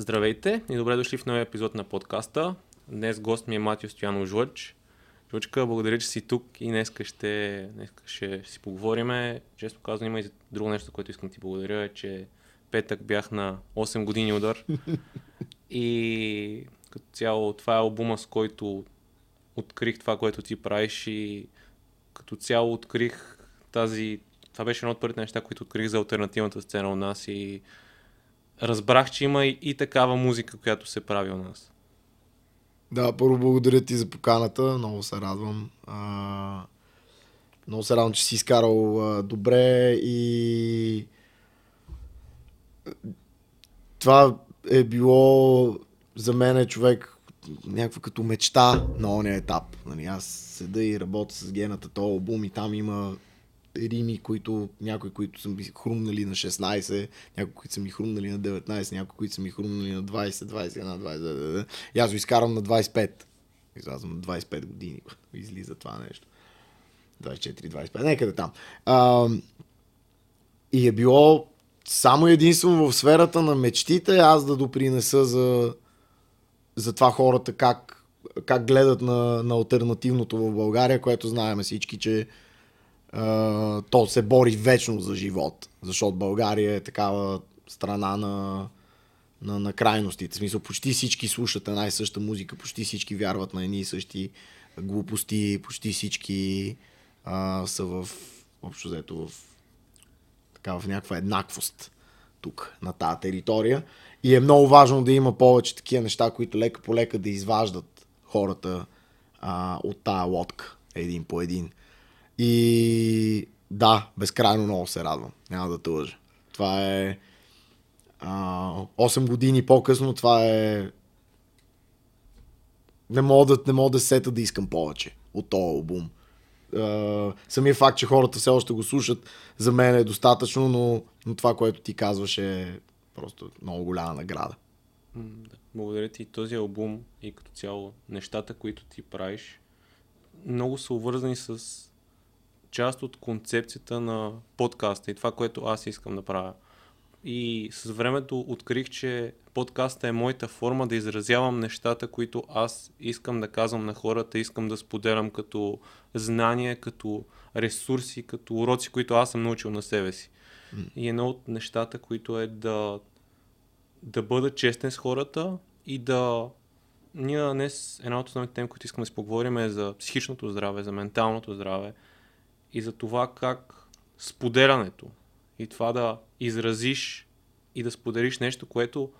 Здравейте и добре дошли в новия епизод на подкаста. Днес гост ми е Матио Стоянов Жлъч. Жлъчка, благодаря, че си тук и днес ще, днеска ще, си поговориме. Често казвам, има и друго нещо, което искам да ти благодаря, е, че петък бях на 8 години удар. и като цяло това е албума, с който открих това, което ти правиш и като цяло открих тази... Това беше едно от първите неща, които открих за альтернативната сцена у нас и разбрах, че има и, и такава музика, която се прави у нас. Да, първо благодаря ти за поканата, много се радвам. А, много се радвам, че си изкарал а, добре и това е било за мен е човек някаква като мечта на ония етап. Нали, аз седа и работя с гената този албум и там има рими, които някои, които са ми хрумнали на 16, някои, които са ми хрумнали на 19, някои, които са ми хрумнали на 20, 21, 20. И аз го изкарам на 25. Излязам на 25 години. Излиза това нещо. 24-25, некъде там. А, и е било само единствено в сферата на мечтите аз да допринеса за, за това хората как, как гледат на, на альтернативното в България, което знаем всички, че то се бори вечно за живот, защото България е такава страна на, на, на крайностите. В смисъл, почти всички слушат една и съща музика, почти всички вярват на едни и същи глупости, почти всички а, са в, общо взето, в, така, в някаква еднаквост тук, на тази територия. И е много важно да има повече такива неща, които лека по лека да изваждат хората а, от тая лодка, един по един. И да, безкрайно много се радвам. Няма да те лъжа. Това е... А, 8 години по-късно това е... Не мога да, не мога да сета да искам повече от този албум. Uh, самия факт, че хората все още го слушат, за мен е достатъчно, но, но това, което ти казваш е просто много голяма награда. Благодаря ти. Този албум и като цяло нещата, които ти правиш, много са увързани с част от концепцията на подкаста и това, което аз искам да правя. И с времето открих, че подкаста е моята форма да изразявам нещата, които аз искам да казвам на хората, искам да споделям като знания, като ресурси, като уроци, които аз съм научил на себе си. Mm. И едно от нещата, които е да, да бъда честен с хората и да ние днес една от основните теми, които искаме да поговорим е за психичното здраве, за менталното здраве, и за това как споделянето и това да изразиш и да споделиш нещо, което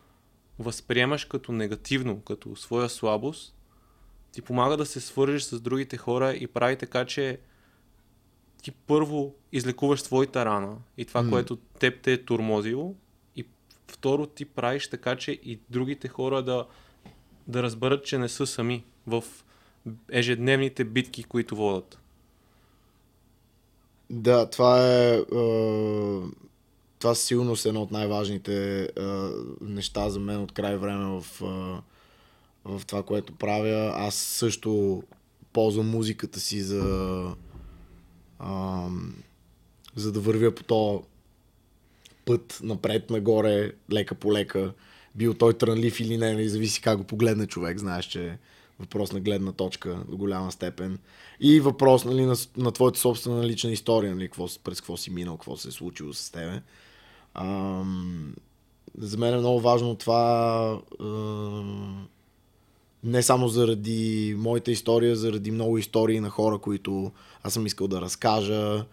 възприемаш като негативно, като своя слабост, ти помага да се свържеш с другите хора и прави така, че ти първо излекуваш своята рана и това, mm. което теб те е турмозило и второ ти правиш така, че и другите хора да, да разберат, че не са сами в ежедневните битки, които водят. Да, това е. това силно е едно от най-важните неща за мен от край време в, в това, което правя. Аз също ползвам музиката си за. за да вървя по този път напред, нагоре, лека по лека. Бил той трънлив или не, не нали, зависи как го погледне човек. Знаеш, че въпрос на гледна точка до голяма степен. И въпрос нали, на, на твоята собствена лична история, нали, какво, през какво си минал, какво се е случило с тебе. Ам, за мен е много важно това ам, не само заради моята история, заради много истории на хора, които аз съм искал да разкажа,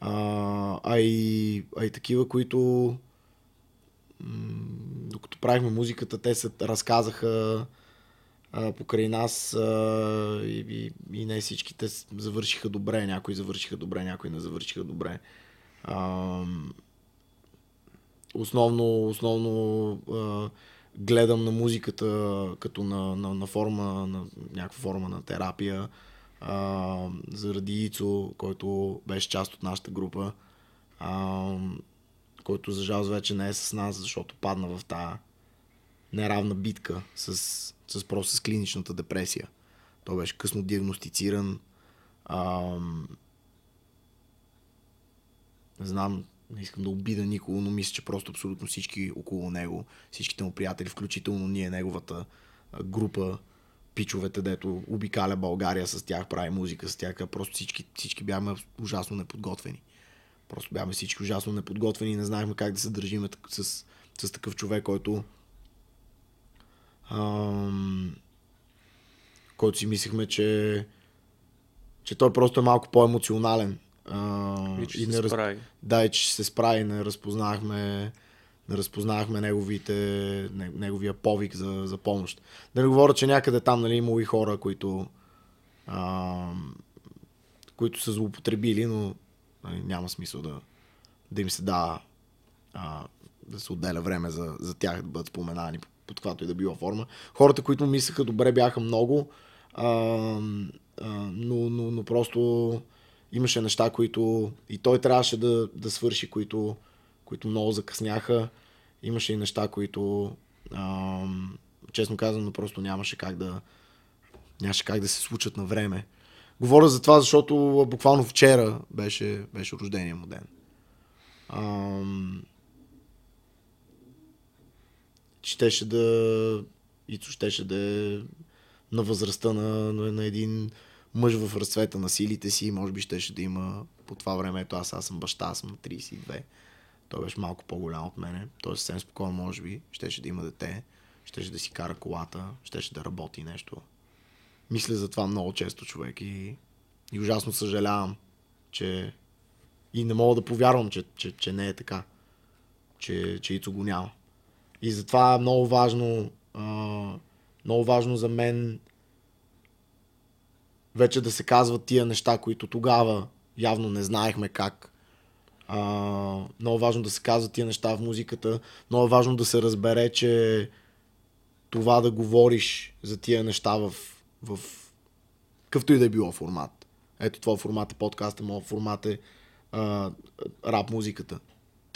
а, а, и, а и такива, които докато правихме музиката, те се разказаха покрай нас а, и, и, и не всичките завършиха добре. Някои завършиха добре, някои не завършиха добре. А, основно, основно а, гледам на музиката като на, на, на форма, на някаква форма на терапия. А, заради Ицо, който беше част от нашата група, а, който за жалост вече не е с нас, защото падна в тази неравна битка с с просто с клиничната депресия. Той беше късно диагностициран. Ам... Знам, не искам да обида никого, но мисля, че просто абсолютно всички около него, всичките му приятели, включително ние, неговата група, пичовете, дето обикаля България с тях, прави музика с тях, просто всички, всички бяхме ужасно неподготвени. Просто бяхме всички ужасно неподготвени и не знаехме как да се държим с, с такъв човек, който ам, който си мислихме, че, че той просто е малко по-емоционален. А, и, че и не раз... справи. Да, и че ще се справи. Не разпознахме, не разпознахме неговите, неговия повик за, за помощ. Да не говоря, че някъде там нали, имало и хора, които, а, които са злоупотребили, но нали, няма смисъл да, да им се дава а, да се отделя време за, за тях да бъдат споменани под каквато и да била форма. Хората, които мислеха добре, бяха много, а, а, но, но, но просто имаше неща, които и той трябваше да, да свърши, които, които много закъсняха. Имаше и неща, които а, честно казано просто нямаше как да нямаше как да се случат на време. Говоря за това, защото буквално вчера беше, беше рождения му ден. Ам... Щеше да... Ицо щеше да е на възрастта на, на, един мъж в разцвета на силите си. Може би щеше да има по това време. Ето аз, аз съм баща, аз съм на 32. Той беше малко по-голям от мене. Той съвсем спокойно, може би. Щеше да има дете. Щеше да си кара колата. Щеше да работи нещо. Мисля за това много често човек и, и ужасно съжалявам, че и не мога да повярвам, че, че, че не е така. Че, че Ицо го няма. И затова е много важно а, много важно за мен вече да се казват тия неща, които тогава явно не знаехме как. А, много важно да се казват тия неща в музиката. Много важно да се разбере, че това да говориш за тия неща в, в какъвто и да е било формат. Ето това формат е подкаста, моят формат е а, рап музиката.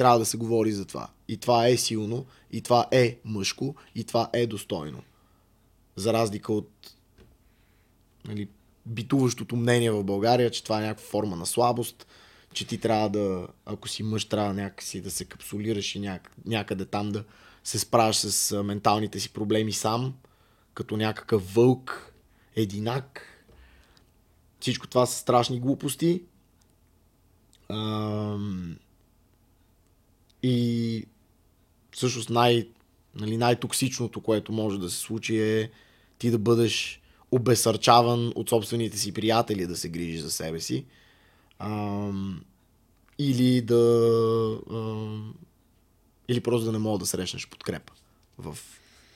Трябва да се говори за това. И това е силно, и това е мъжко, и това е достойно. За разлика от нали, битуващото мнение в България, че това е някаква форма на слабост, че ти трябва да, ако си мъж, трябва някакси да се капсулираш и няк, някъде там да се справяш с менталните си проблеми сам, като някакъв вълк, единак. Всичко това са страшни глупости. Ам... И всъщност най- нали, най-токсичното, което може да се случи е ти да бъдеш обесърчаван от собствените си приятели да се грижи за себе си. Ам, или да. Ам, или просто да не мога да срещнеш подкрепа в,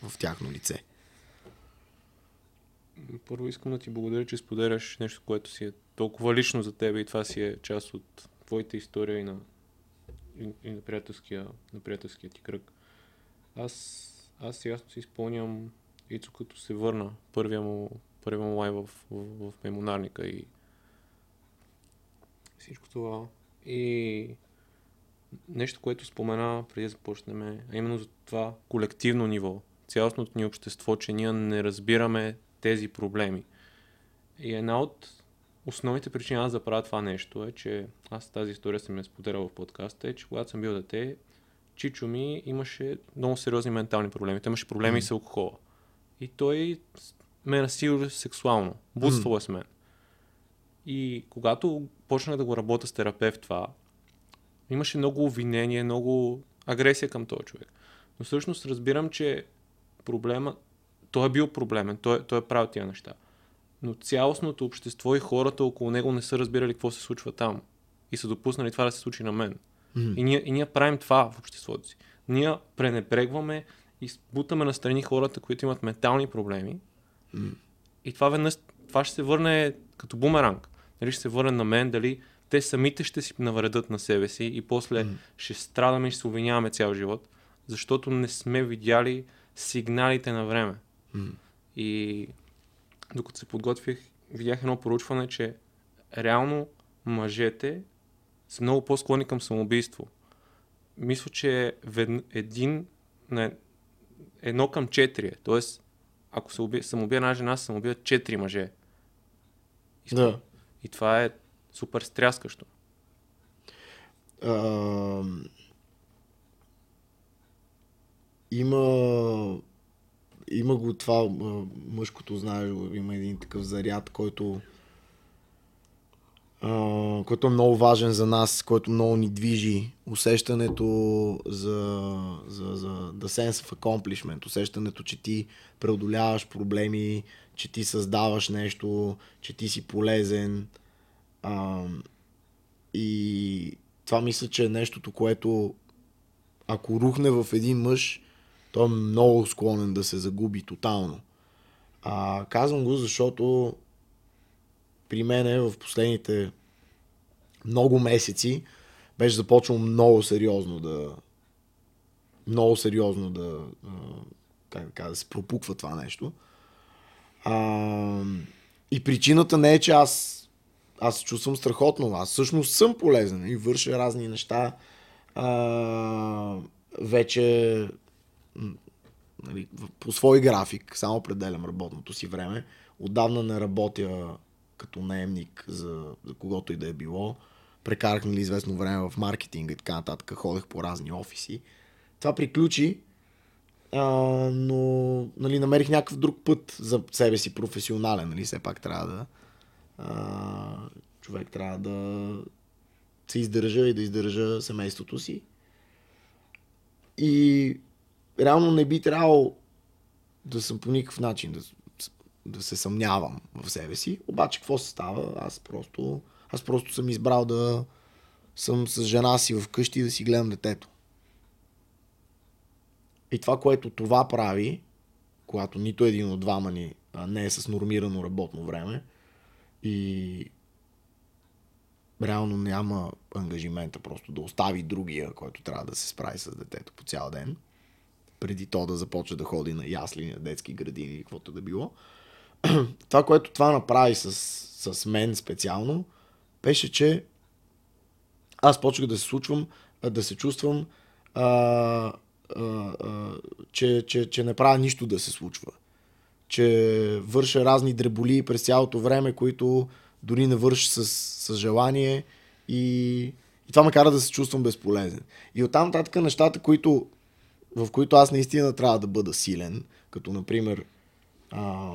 в тяхно лице. Първо искам да ти благодаря, че споделяш нещо, което си е толкова лично за теб и това си е част от твоята история и на, и, и на, приятелския, на приятелския ти кръг. Аз, аз ясно си изпълням Ицо като се върна първия му, първия му лайв в, в, в мемонарника и всичко това. И нещо, което спомена преди да започнем, а именно за това колективно ниво, цялостното ни общество, че ние не разбираме тези проблеми. И една от основните причини аз да правя това нещо е, че аз тази история съм я споделял в подкаста, е, че когато съм бил дете, Чичо ми имаше много сериозни ментални проблеми. Той имаше проблеми mm. с алкохола. И той ме насилва сексуално. Будствал mm. е с мен. И когато почнах да го работя с терапевт това, имаше много обвинение, много агресия към този човек. Но всъщност разбирам, че проблема, той е бил проблемен, той, той е правил тия неща. Но цялостното общество и хората около него не са разбирали какво се случва там. И са допуснали това да се случи на мен. Mm-hmm. И, ние, и ние правим това в обществото си. Ние пренебрегваме и бутаме настрани хората, които имат ментални проблеми. Mm-hmm. И това веднъж, това ще се върне като бумеранг. Дали ще се върне на мен, дали те самите ще си навредят на себе си и после mm-hmm. ще страдаме и ще се обвиняваме цял живот, защото не сме видяли сигналите на време. Mm-hmm. И докато се подготвих, видях едно поручване, че реално мъжете са много по-склонни към самоубийство. Мисля, че един на едно към четири. Е. Тоест, ако се уби, съм убия една жена, съм убия четири мъже. И, да. И това е супер стряскащо. а, има има го това мъжкото, знаеш, има един такъв заряд, който а, който е много важен за нас, който много ни движи. Усещането за, за, за the sense of accomplishment, усещането, че ти преодоляваш проблеми, че ти създаваш нещо, че ти си полезен. А, и това мисля, че е нещото, което ако рухне в един мъж, той е много склонен да се загуби тотално. А, казвам го, защото при мен в последните много месеци беше започнал много сериозно да много сериозно да как да, кажа, да се пропуква това нещо. А, и причината не е, че аз аз се чувствам страхотно. Аз всъщност съм полезен и върша разни неща. А, вече нали, по свой график, само определям работното си време. Отдавна не работя като наемник за, за когото и да е било. Прекарах нали, известно време в маркетинга и така нататък. Ходех по разни офиси. Това приключи, а, но нали, намерих някакъв друг път за себе си професионален. Нали, все пак трябва да, а, човек трябва да се издържа и да издържа семейството си. И реално не би трябвало да съм по никакъв начин да, да се съмнявам в себе си. Обаче какво се става? Аз просто, аз просто съм избрал да съм с жена си вкъщи и да си гледам детето. И това, което това прави, когато нито един от двама ни не е с нормирано работно време, и реално няма ангажимента просто да остави другия, който трябва да се справи с детето по цял ден, преди то да започне да ходи на ясли, на детски градини и каквото да било. това, което това направи с, с мен специално, беше, че аз почнах да се случвам, да се чувствам, а, а, а, че, че, че не правя нищо да се случва че върша разни дреболи през цялото време, които дори не върша с, с желание и, и това ме кара да се чувствам безполезен. И оттам нататък нещата, които, в които аз наистина трябва да бъда силен, като например а,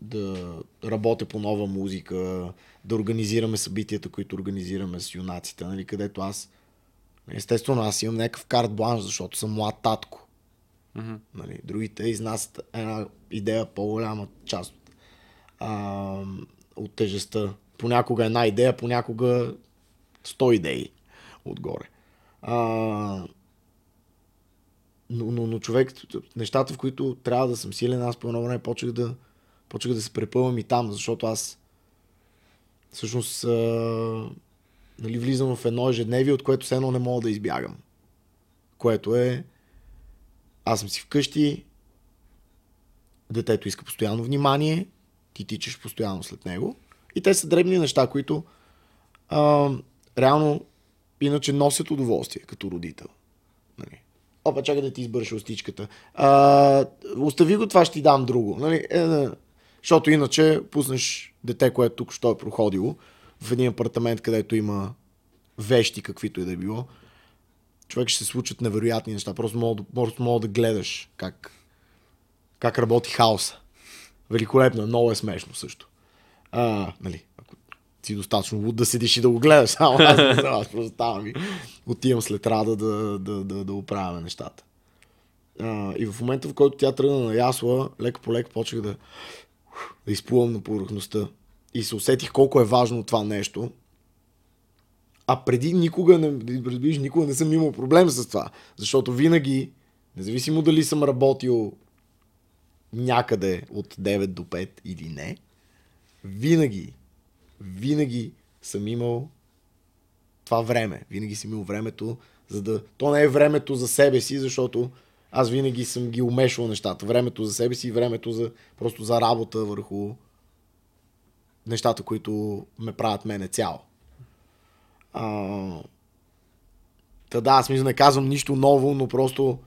да работя по нова музика, да организираме събитията, които организираме с юнаците, нали, където аз естествено аз имам някакъв карт бланш, защото съм млад татко. Mm-hmm. Нали, другите изнасят една идея по-голяма част от, а, от тежестта. Понякога една идея, понякога 100 идеи отгоре. А, но, но, но човек, нещата, в които трябва да съм силен, аз по едно време почнах да, почнах да се препъвам и там, защото аз всъщност а, нали, влизам в едно ежедневие, от което все едно не мога да избягам. Което е аз съм си вкъщи, детето иска постоянно внимание, ти тичаш постоянно след него. И те са дребни неща, които а, реално иначе носят удоволствие като родител. Опа, чакай да ти избърша устичката. А, остави го, това ще ти дам друго. Нали? Е, е, защото иначе пуснеш дете, което тук що е проходило в един апартамент, където има вещи, каквито и да е било човек ще се случат невероятни неща. Просто мога, просто мога да гледаш как, как работи хаоса. Великолепно, много е смешно също. А, нали, си достатъчно луд да седиш и да го гледаш, само аз не знам, аз просто ставам и отивам след рада да, да, да, да оправяме нещата. А, и в момента, в който тя тръгна на ясла, лека по лека почнах да, да изплувам на повърхността. И се усетих колко е важно това нещо, а преди никога не, разбираш, никога не съм имал проблем с това. Защото винаги, независимо дали съм работил някъде от 9 до 5 или не, винаги, винаги съм имал това време. Винаги съм имал времето, за да... То не е времето за себе си, защото аз винаги съм ги умешвал нещата. Времето за себе си и времето за, просто за работа върху нещата, които ме правят мене цяло. А, та да, смисъл не казвам нищо ново, но просто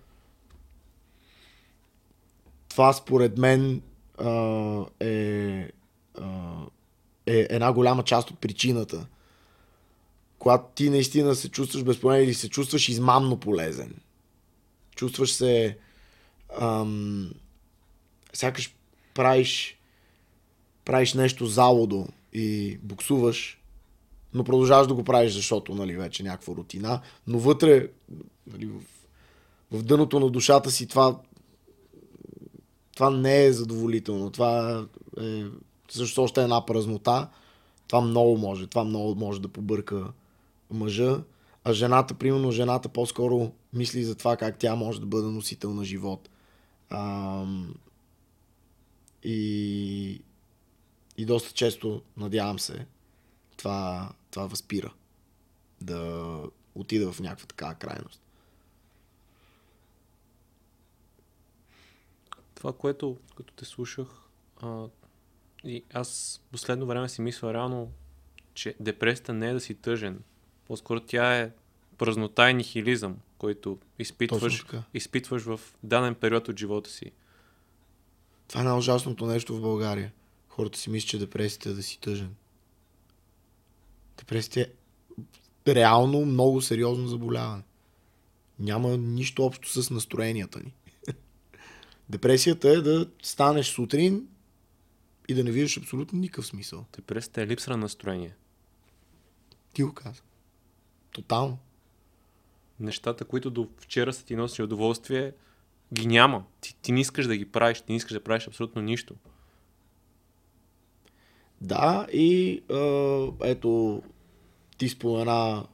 това според мен а, е, а, е една голяма част от причината, когато ти наистина се чувстваш безполезен или се чувстваш измамно полезен. Чувстваш се ам, сякаш правиш правиш нещо залудо и буксуваш, но продължаваш да го правиш, защото нали, вече е някаква рутина, но вътре нали, в, в дъното на душата си това това не е задоволително. Това е също още една празнота. Това много може. Това много може да побърка мъжа. А жената, примерно, жената по-скоро мисли за това как тя може да бъде носител на живот. А, и, и доста често, надявам се, това, това възпира да отида в някаква такава крайност. Това, което като те слушах, а, и аз последно време си мисля реално, че депресията не е да си тъжен. По-скоро тя е празнота и нихилизъм, който изпитваш, изпитваш в даден период от живота си. Това е най-ужасното нещо в България. Хората си мислят, че депресията е да си тъжен. Депресията е реално много сериозно заболяване. Няма нищо общо с настроенията ни. Депресията е да станеш сутрин и да не виждаш абсолютно никакъв смисъл. Депресията е липса на настроение. Ти го каза. Тотално. Нещата, които до вчера са ти носили удоволствие, ги няма. Ти, ти не искаш да ги правиш, ти не искаш да правиш абсолютно нищо. Да, и е, ето, ти спомена,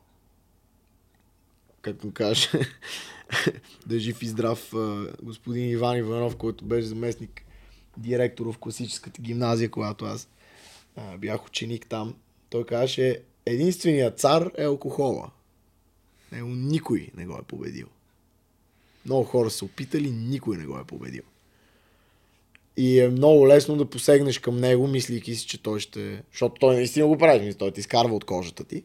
как му кажа, да е жив и здрав господин Иван Иванов, който беше заместник директор в класическата гимназия, когато аз а, бях ученик там. Той казаше, единственият цар е алкохола. Него никой не го е победил. Много хора са опитали, никой не го е победил. И е много лесно да посегнеш към него, мислейки си, че той ще... Защото той наистина го прави, той ти изкарва от кожата ти.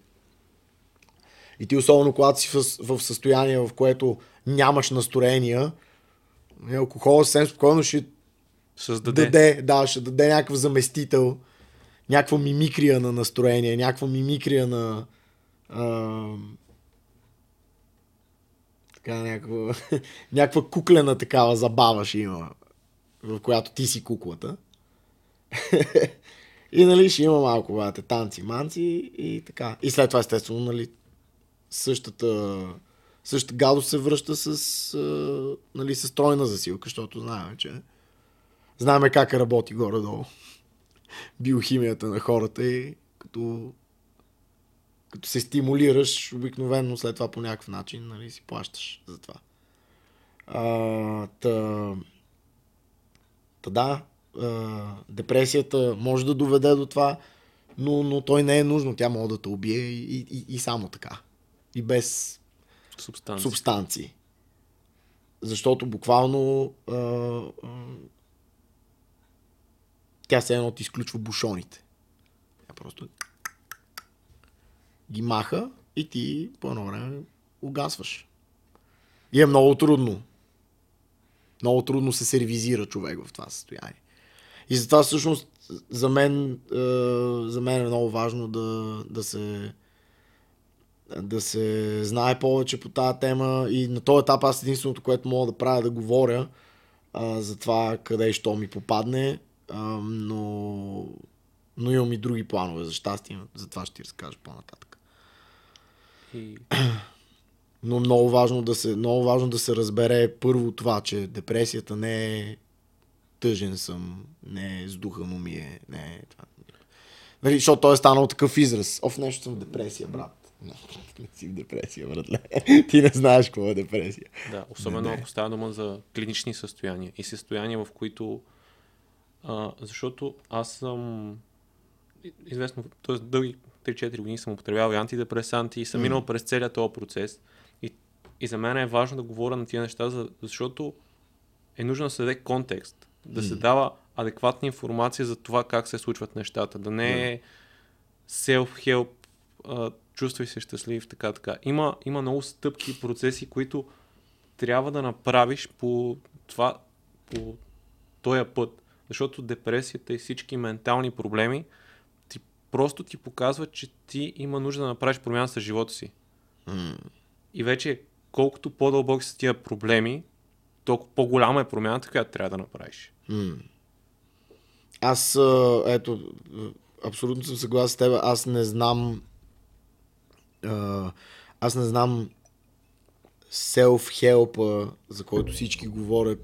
И ти особено когато си в, в състояние, в което нямаш настроения, алкохол съвсем спокойно ще Създаде. даде, да, ще даде някакъв заместител, някаква мимикрия на настроение, някаква мимикрия на а, така някаква, някаква куклена такава забава ще има, в която ти си куклата. и нали ще има малко бате, танци, манци и така. И след това естествено, нали, същата, същата гадост се връща с, нали, с тройна засилка, защото знаем, че знаем как работи горе-долу биохимията на хората и като, като се стимулираш, обикновено след това по някакъв начин нали, си плащаш за това. А, та, та да, а, депресията може да доведе до това, но, но той не е нужно. Тя може да те убие и, и, и само така и без субстанции. субстанции. Защото буквално а, а, тя се едно ти изключва бушоните. Тя просто ги маха и ти по едно време угасваш. И е много трудно. Много трудно се сервизира човек в това състояние. И затова всъщност за мен, за мен е много важно да, да се да се знае повече по тази тема и на този етап аз единственото, което мога да правя да говоря а, за това къде и що ми попадне, а, но, но имам и други планове за щастие, за това ще ти разкажа по-нататък. И... Но много важно, да се, много важно да се разбере първо това, че депресията не е тъжен съм, не е с духа му ми е, не е това. Нали, защото той е станал такъв израз. Оф, нещо съм в депресия, брат. Не си в депресия, братле. Ти не знаеш какво е депресия. Да, особено ако става дума за клинични състояния и състояния, в които а, защото аз съм известно, т.е. дълги 3-4 години съм употребявал и антидепресанти и съм минал през целият този процес. И, и за мен е важно да говоря на тия неща, защото е нужно да се даде контекст, да mm. се дава адекватна информация за това как се случват нещата, да не е self-help чувствай се щастлив, така, така. Има, има много стъпки, процеси, които трябва да направиш по това, по този път. Защото депресията и всички ментални проблеми ти просто ти показва, че ти има нужда да направиш промяна с живота си. М. И вече, колкото по-дълбоки са тия проблеми, толкова по-голяма е промяната, която трябва да направиш. М. Аз, ето, абсолютно съм съгласен с теб. Аз не знам. Аз не знам self-help, за който всички говорят.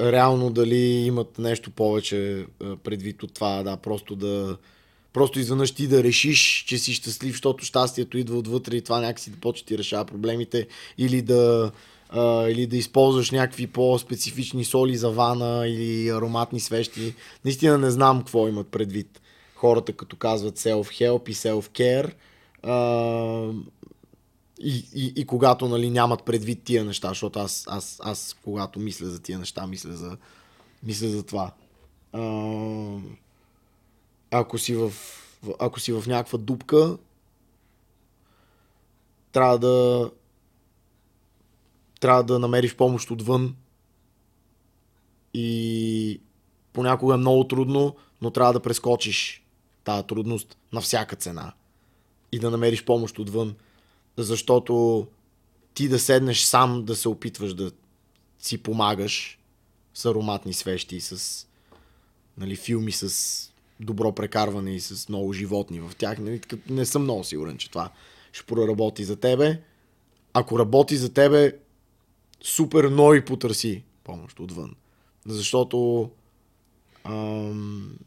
Реално дали имат нещо повече предвид от това, да, просто да. Просто изведнъж ти да решиш, че си щастлив, защото щастието идва отвътре и това някакси да почне ти решава проблемите, или да, а, или да използваш някакви по-специфични соли за вана или ароматни свещи. Наистина не знам какво имат предвид хората, като казват self-help и self-care. А, и, и, и когато нали, нямат предвид тия неща, защото аз, аз, аз когато мисля за тия неща, мисля за, мисля за това. А, ако си в, ако си в някаква дупка, трябва да трябва да намериш помощ отвън и понякога е много трудно, но трябва да прескочиш тази трудност на всяка цена и да намериш помощ отвън, защото ти да седнеш сам да се опитваш да си помагаш с ароматни свещи, с нали, филми с добро прекарване и с много животни в тях. Нали, не съм много сигурен, че това ще проработи за тебе. Ако работи за тебе, супер, но и потърси помощ отвън. Защото ам,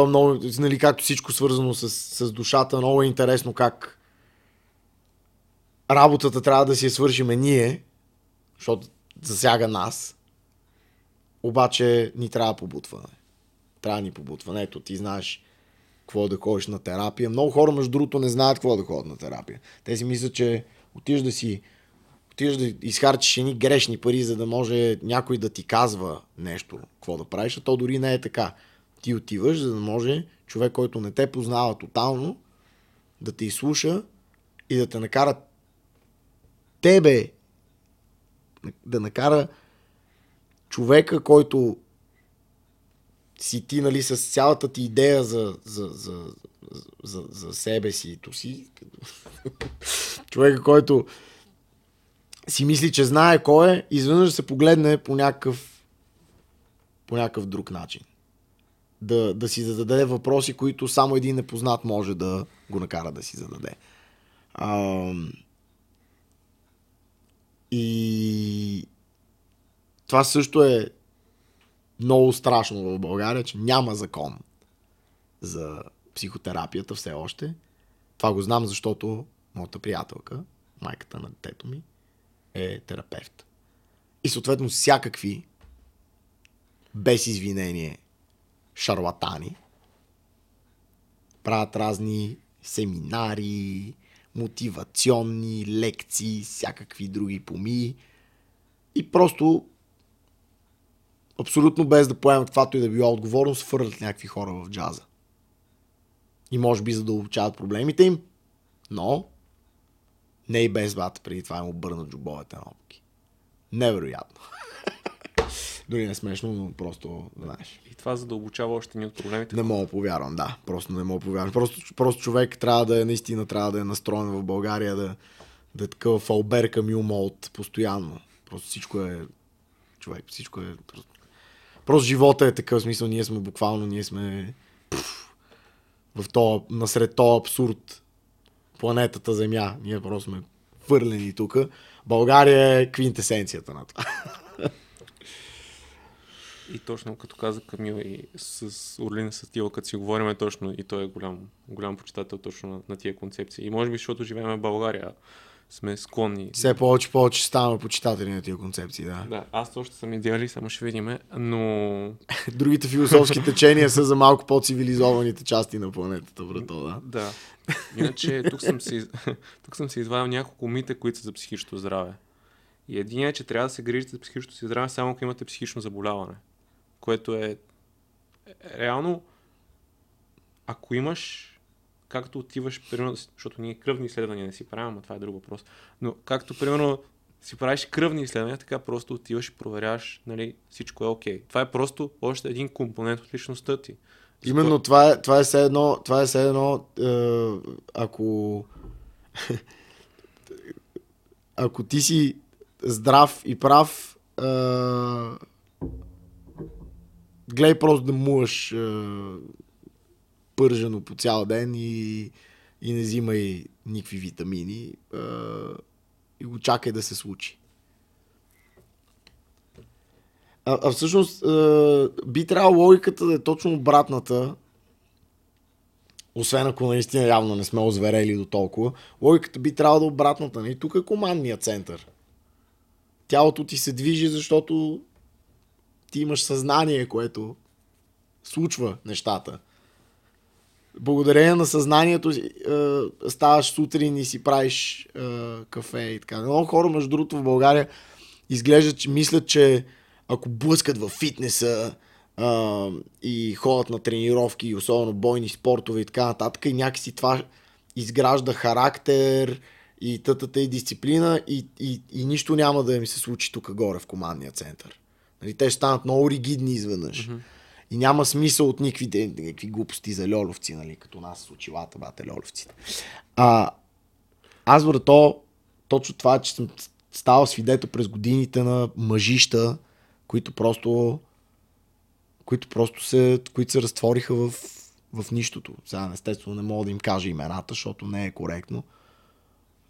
то много, нали, както всичко свързано с, с душата, много е интересно как работата трябва да си я свършиме ние, защото засяга нас, обаче ни трябва побутване. Трябва ни побутване. Ето, ти знаеш какво е да ходиш на терапия. Много хора, между другото, не знаят какво е да ходят на терапия. Те си мислят, че отиваш да си отиваш да изхарчиш едни грешни пари, за да може някой да ти казва нещо, какво да правиш, а то дори не е така. Ти отиваш, за да може човек, който не те познава тотално, да те изслуша и да те накара тебе да накара човека, който си ти, нали, с цялата ти идея за, за, за, за, за себе си, то си, човека, който си мисли, че знае кой е, изведнъж да се погледне по някакъв, по някакъв друг начин. Да, да си зададе въпроси, които само един непознат може да го накара да си зададе. Ам... И това също е много страшно в България, че няма закон за психотерапията все още. Това го знам, защото моята приятелка, майката на детето ми, е терапевт. И съответно всякакви, без извинение, шарлатани, правят разни семинари, мотивационни лекции, всякакви други помии и просто абсолютно без да поемат каквато и да била отговорност, фърлят някакви хора в джаза. И може би задълбочават проблемите им, но не и без бата преди това им обърнат джобовете на опки. Невероятно. Дори не е смешно, но просто, знаеш. Това задълбочава още ни от проблемите. Не мога повярвам, да. Просто не мога повярвам. Просто, просто човек трябва да е, наистина трябва да е настроен в България, да, да е такъв алберка мюмолт постоянно. Просто всичко е... Човек, всичко е... Просто, просто живота е такъв смисъл. Ние сме буквално, ние сме пф, в то, насред този абсурд планетата Земя. Ние просто сме фърлени тук. България е квинтесенцията на това. И точно като каза Камил и с Орлин с Тила, като си говорим е точно и той е голям, голям почитател точно на, на тия концепции. И може би, защото живеем в България, сме склонни. Все повече повече ставаме почитатели на тия концепции, да. Да, аз още съм идеалист, само ще видим, но Другите философски течения са за малко по-цивилизованите части на планетата, брато, да. да. Иначе тук съм си, тук съм си извадил няколко мита, които са за психичното здраве. И един е, че трябва да се грижите за психичното си здраве, само ако имате психично заболяване. Което е е- реално, ако имаш, както отиваш, примерно, защото ние кръвни изследвания не си правим, а това е друг въпрос, но както примерно си правиш кръвни изследвания, така просто отиваш и проверяваш, нали, всичко е окей. Okay. Това е просто още един компонент от личността ти. Именно това е, това е все едно, това е все едно е, ако ако ти си здрав и прав, е, гледай просто да муваш е, пържено по цял ден и, и не взимай никакви витамини е, и го чакай да се случи. А, а всъщност е, би трябвало логиката да е точно обратната, освен ако наистина явно не сме озверели до толкова, логиката би трябвало да е обратната. И тук е командният център. Тялото ти се движи, защото ти имаш съзнание, което случва нещата. Благодарение на съзнанието е, ставаш сутрин и си правиш е, кафе и така. Много хора, между другото, в България изглеждат, че мислят, че ако блъскат в фитнеса а, и ходят на тренировки, особено бойни спортове и така нататък, и някакси това изгражда характер и тътата и дисциплина и, и, и нищо няма да им се случи тук горе в командния център. Нали, те ще станат много ригидни изведнъж. Mm-hmm. И няма смисъл от никакви, никакви глупости за льоловци, нали, като нас с очилата, бате льоловците. А, аз врато, точно това, че съм ставал свидетел през годините на мъжища, които просто които просто се, които се разтвориха в, в нищото. Сега, естествено, не мога да им кажа имената, защото не е коректно.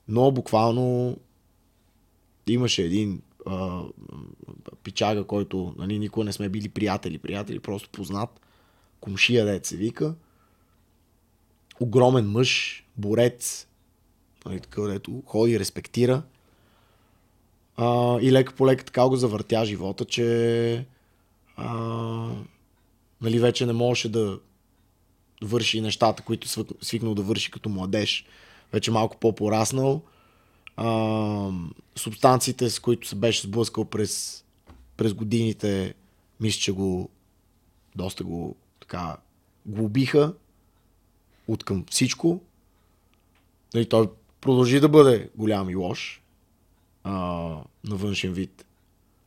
Но буквално имаше един пичага, който нали, никога не сме били приятели, приятели, просто познат. Комшия, дет се вика. Огромен мъж, борец, нали, такъв, дето ходи респектира. А, и лека по лека така го завъртя живота, че а, нали, вече не можеше да върши нещата, които свикнал да върши като младеж. Вече малко по-пораснал. А, субстанциите, с които се беше сблъскал през, през годините, мисля, че го доста го така глобиха от към всичко. Нали, той продължи да бъде голям и лош а, на външен вид.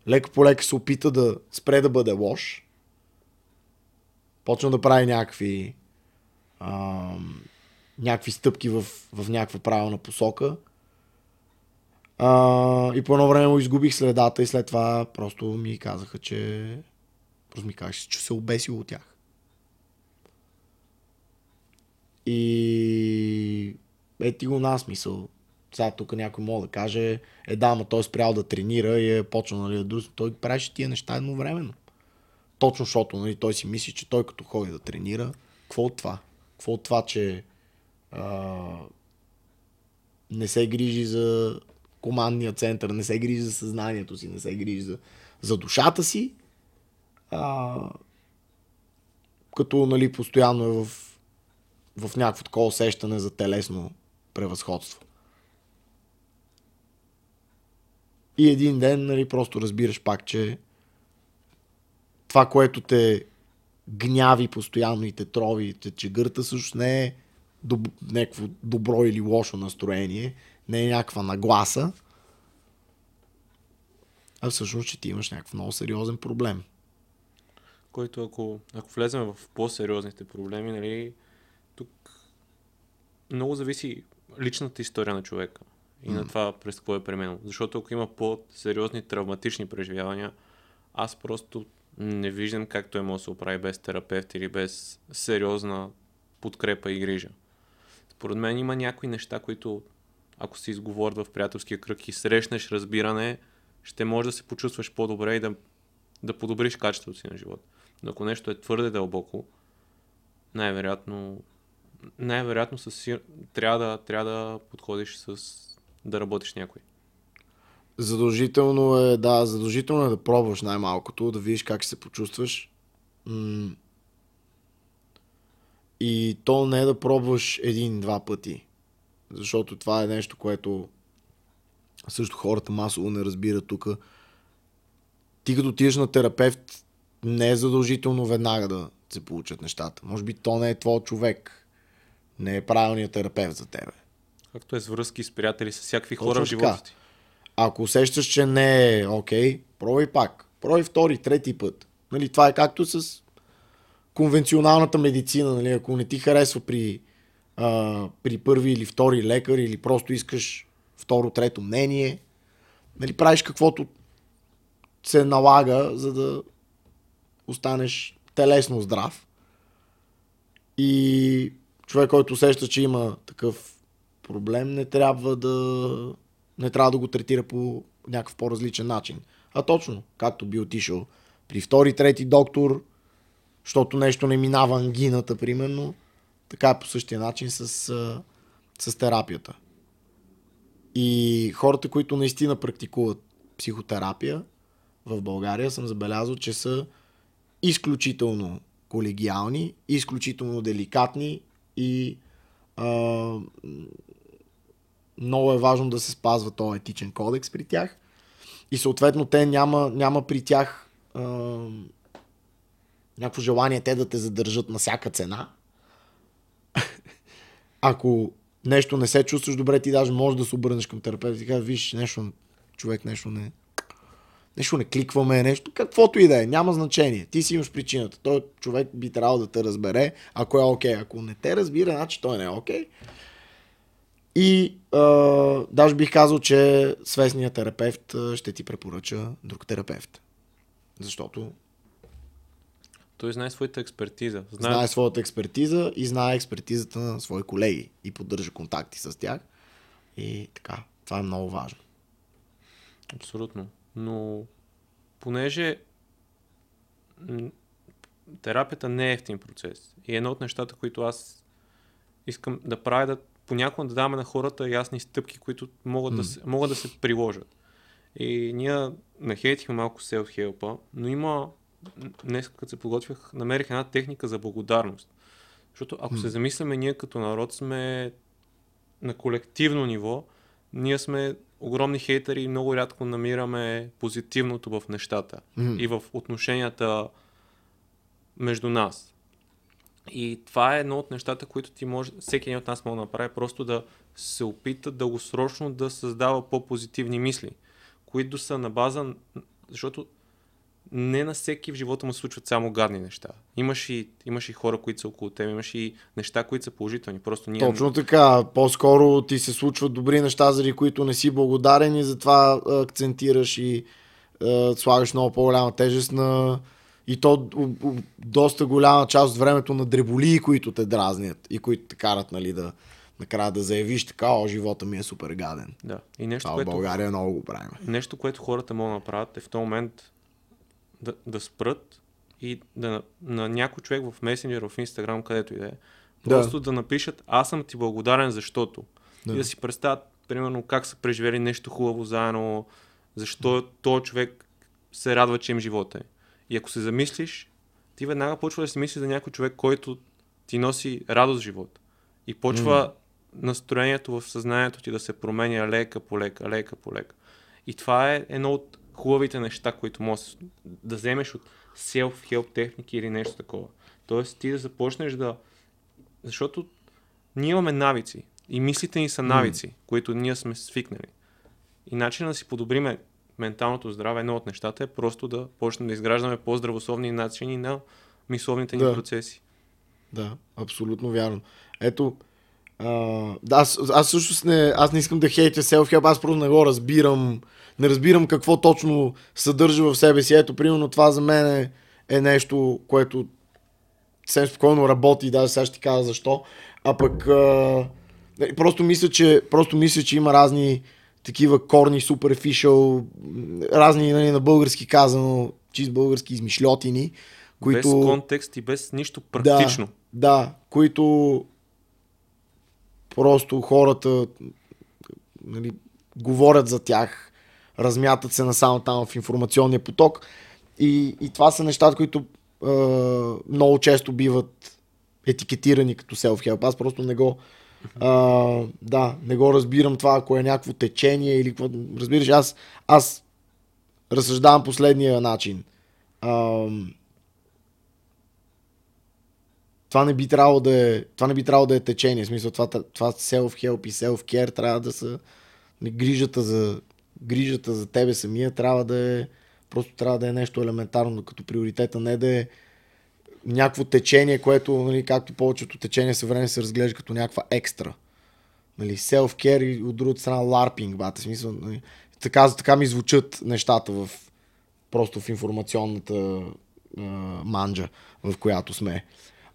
Леко по леко се опита да спре да бъде лош. Почна да прави някакви а, някакви стъпки в, в някаква правилна посока. А, и по едно време му изгубих следата и след това просто ми казаха, че просто ми казаха, че се обесил от тях. И е ти го насмисъл сега тук някой мога да каже, е да, ма той е спрял да тренира и е почнал нали, да друс. Той правеше тия неща едновременно. Точно защото нали, той си мисли, че той като ходи да тренира, какво от това? Какво от това, че а, не се грижи за командния център, не се грижи за съзнанието си, не се грижи за, за душата си, а, като нали, постоянно е в, в някакво такова усещане за телесно превъзходство. И един ден, нали, просто разбираш пак, че това, което те гняви постоянно и те трови те чегърта, също не е доб... някакво добро или лошо настроение, не е някаква нагласа, а всъщност, че ти имаш някакъв много сериозен проблем. Който ако, ако влезем в по-сериозните проблеми, нали, тук много зависи личната история на човека и mm. на това през какво е преминал. Защото ако има по-сериозни травматични преживявания, аз просто не виждам как той може да се оправи без терапевт или без сериозна подкрепа и грижа. Според мен има някои неща, които ако се изговорят в приятелския кръг и срещнеш разбиране, ще можеш да се почувстваш по-добре и да, да подобриш качеството си на живот. Но ако нещо е твърде дълбоко, най-вероятно най-вероятно със, трябва, да, трябва да подходиш с да работиш някой. Задължително е, да, задължително е да пробваш най-малкото, да видиш как се почувстваш. И то не е да пробваш един-два пъти. Защото това е нещо, което също хората масово не разбират тук. Ти като отидеш на терапевт, не е задължително веднага да се получат нещата. Може би то не е твой човек. Не е правилният терапевт за тебе както е с връзки с приятели, с всякакви хора в живота ти. Ако усещаш, че не е окей, пробвай пак. Пробвай втори, трети път. Нали, това е както с конвенционалната медицина. Нали, ако не ти харесва при, а, при първи или втори лекар или просто искаш второ, трето мнение, нали, правиш каквото се налага, за да останеш телесно здрав. И човек, който усеща, че има такъв проблем, не трябва да, не трябва да го третира по някакъв по-различен начин. А точно, както би отишъл при втори, трети доктор, защото нещо не минава ангината, примерно, така е по същия начин с, с терапията. И хората, които наистина практикуват психотерапия в България, съм забелязал, че са изключително колегиални, изключително деликатни и а, много е важно да се спазва този етичен кодекс при тях. И съответно те няма, няма при тях а, някакво желание те да те задържат на всяка цена. Ако нещо не се чувстваш добре, ти даже можеш да се обърнеш към терапевта и кажеш, виж, нещо, човек нещо не, нещо не кликваме, нещо, каквото и да е, няма значение. Ти си имаш причината. Той човек би трябвало да те разбере, ако е окей. Okay. Ако не те разбира, значи той не е окей. Okay. И а, даже бих казал, че свестният терапевт ще ти препоръча друг терапевт. Защото той знае своята експертиза. Знае... знае своята експертиза и знае експертизата на свои колеги и поддържа контакти с тях. И така, това е много важно. Абсолютно. Но понеже терапията не е ефтин процес и едно от нещата, които аз искам да правя, да понякога да даваме на хората ясни стъпки, които могат, mm. да, се, могат да се приложат. И ние нахейтихме малко self-help, но има днес, като се подготвях, намерих една техника за благодарност. Защото ако се замисляме, ние като народ сме на колективно ниво, ние сме огромни хейтери и много рядко намираме позитивното в нещата mm. и в отношенията между нас. И това е едно от нещата, които ти може, всеки един от нас може да направи, просто да се опита дългосрочно да създава по-позитивни мисли, които са на база, защото не на всеки в живота му случват само гадни неща. Имаш и, имаш и хора, които са около теб, имаш и неща, които са положителни. Просто ние... Точно така. По-скоро ти се случват добри неща, заради които не си благодарен и затова акцентираш и е, слагаш много по-голяма тежест на и то доста голяма част от времето на дреболии, които те дразнят и които те карат нали, да, накрая да заявиш така, о, живота ми е супер гаден. Да. И нещо, Това което, в България много го правим. Нещо, което хората могат да направят е в този момент да, да спрат и да, на, на някой човек в месенджер, в Инстаграм, където и да е, просто да. да напишат аз съм ти благодарен защото. Да. И да си представят, примерно, как са преживели нещо хубаво заедно, защо да. този човек се радва, че им живота е. И ако се замислиш, ти веднага почва да си мислиш за някой човек, който ти носи радост в живота. И почва mm. настроението в съзнанието ти да се променя лека по лека, лека по лека. И това е едно от хубавите неща, които можеш да вземеш от self-help техники или нещо такова. Тоест ти да започнеш да... Защото ние имаме навици и мислите ни са навици, mm. които ние сме свикнали. И начинът да си подобриме менталното здраве, едно от нещата е просто да почнем да изграждаме по-здравословни начини на мисловните ни да. процеси. Да, абсолютно вярно. Ето, да, аз, аз също не, аз не искам да хейтя self-help, аз просто не го разбирам не разбирам какво точно съдържа в себе си. Ето, примерно това за мен е, е нещо, което съвсем спокойно работи, даже сега ще ти кажа защо. А пък нали, просто, мисля, че, просто мисля, че има разни такива корни, суперфишъл, разни нали, на български казано, чист български измишлетини, които... Без контекст и без нищо практично. Да, да които просто хората нали, говорят за тях размятат се насам там в информационния поток. И, и това са нещата, които е, много често биват етикетирани като self-help. Аз просто не го а, да, не го разбирам това, ако е някакво течение или какво. Разбираш, аз, аз разсъждавам последния начин. А, това не би трябвало да е, това не би трябвало да е течение. В смисъл, това, това self-help и self-care трябва да са грижата за грижата за тебе самия трябва да е просто трябва да е нещо елементарно като приоритета, не да е някакво течение, което, нали, както повечето течения време се разглежда като някаква екстра. Нали, self-care и от другата страна LARPing, бата, смисъл, нали, така, така ми звучат нещата в, просто в информационната а, манджа, в която сме.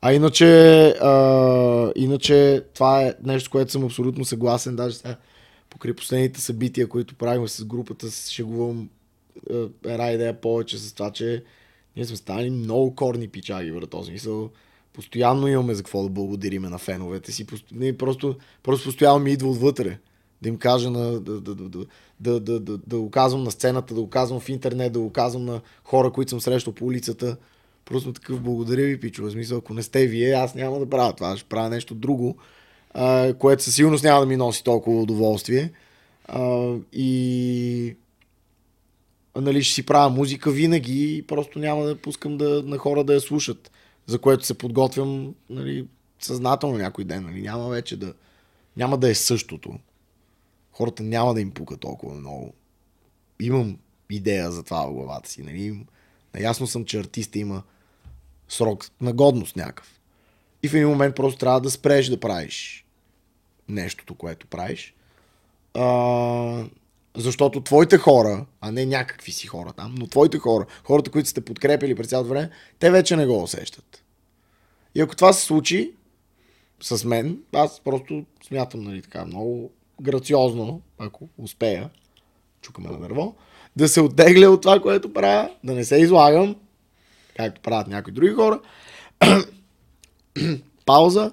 А иначе, а, иначе това е нещо, с което съм абсолютно съгласен. Даже сега, покрай последните събития, които правим с групата, шегувам една идея повече с това, че ние сме станали много корни пичаги в този смисъл. Постоянно имаме за какво да благодариме на феновете си. Не, просто, просто постоянно ми идва отвътре. Да им кажа на, да, да, да, да, да, да, да го казвам на сцената, да го казвам в интернет, да го казвам на хора, които съм срещал по улицата. Просто такъв благодаря ви, пичо. В смисъл, ако не сте вие, аз няма да правя това. Ще правя нещо друго, а, което със сигурност няма да ми носи толкова удоволствие. А, и нали, ще си правя музика винаги и просто няма да пускам да, на хора да я слушат, за което се подготвям нали, съзнателно някой ден. Нали. Няма вече да... Няма да е същото. Хората няма да им пука толкова много. Имам идея за това в главата си. Нали. Наясно съм, че артиста има срок на годност някакъв. И в един момент просто трябва да спреш да правиш нещото, което правиш. А, защото твоите хора, а не някакви си хора там, но твоите хора, хората, които сте подкрепили през цялото време, те вече не го усещат. И ако това се случи с мен, аз просто смятам, нали, така много грациозно, ако успея, чукаме на дърво, да се оттегля от това, което правя, да не се излагам, както правят някои други хора, пауза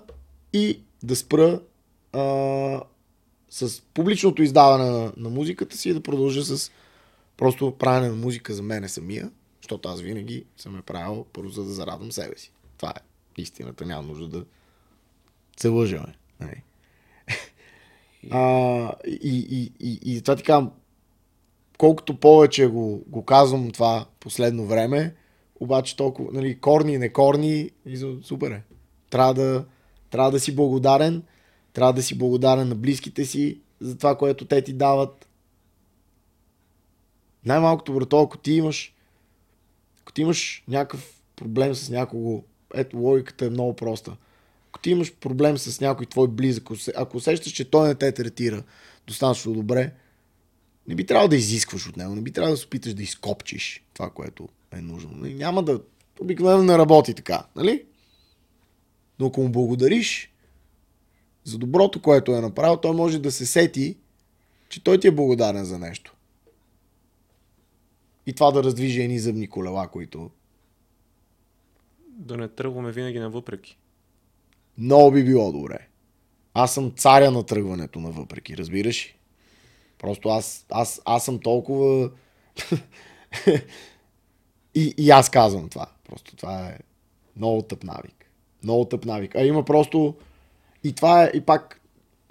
и да спра а, с публичното издаване на, на музиката си и да продължа с просто правене на музика за мене самия, защото аз винаги съм е правил първо за да зарадвам себе си. Това е истината, няма нужда да се лъжаме. Нали? а, и, и, и, и това така, колкото повече го, го казвам това последно време, обаче толкова, нали, корни некорни, супер е. Трябва да, трябва да си благодарен, трябва да си благодарен на близките си за това, което те ти дават. Най-малкото, брато, ако ти имаш ако ти имаш някакъв проблем с някого, ето логиката е много проста. Ако ти имаш проблем с някой твой близък, ако усещаш, че той не те третира достатъчно добре, не би трябвало да изискваш от него, не би трябвало да се опиташ да изкопчиш това, което е нужно. Нали? Няма да... Обикновено не работи така, нали? Но ако му благодариш, за доброто, което е направил, той може да се сети, че той ти е благодарен за нещо. И това да раздвижи едни зъбни колела, които... Да не тръгваме винаги на въпреки. Много би било добре. Аз съм царя на тръгването на въпреки, разбираш ли? Просто аз, аз, аз съм толкова... и, и аз казвам това. Просто това е много тъп навик. Много тъп навик. А има просто и това е и пак,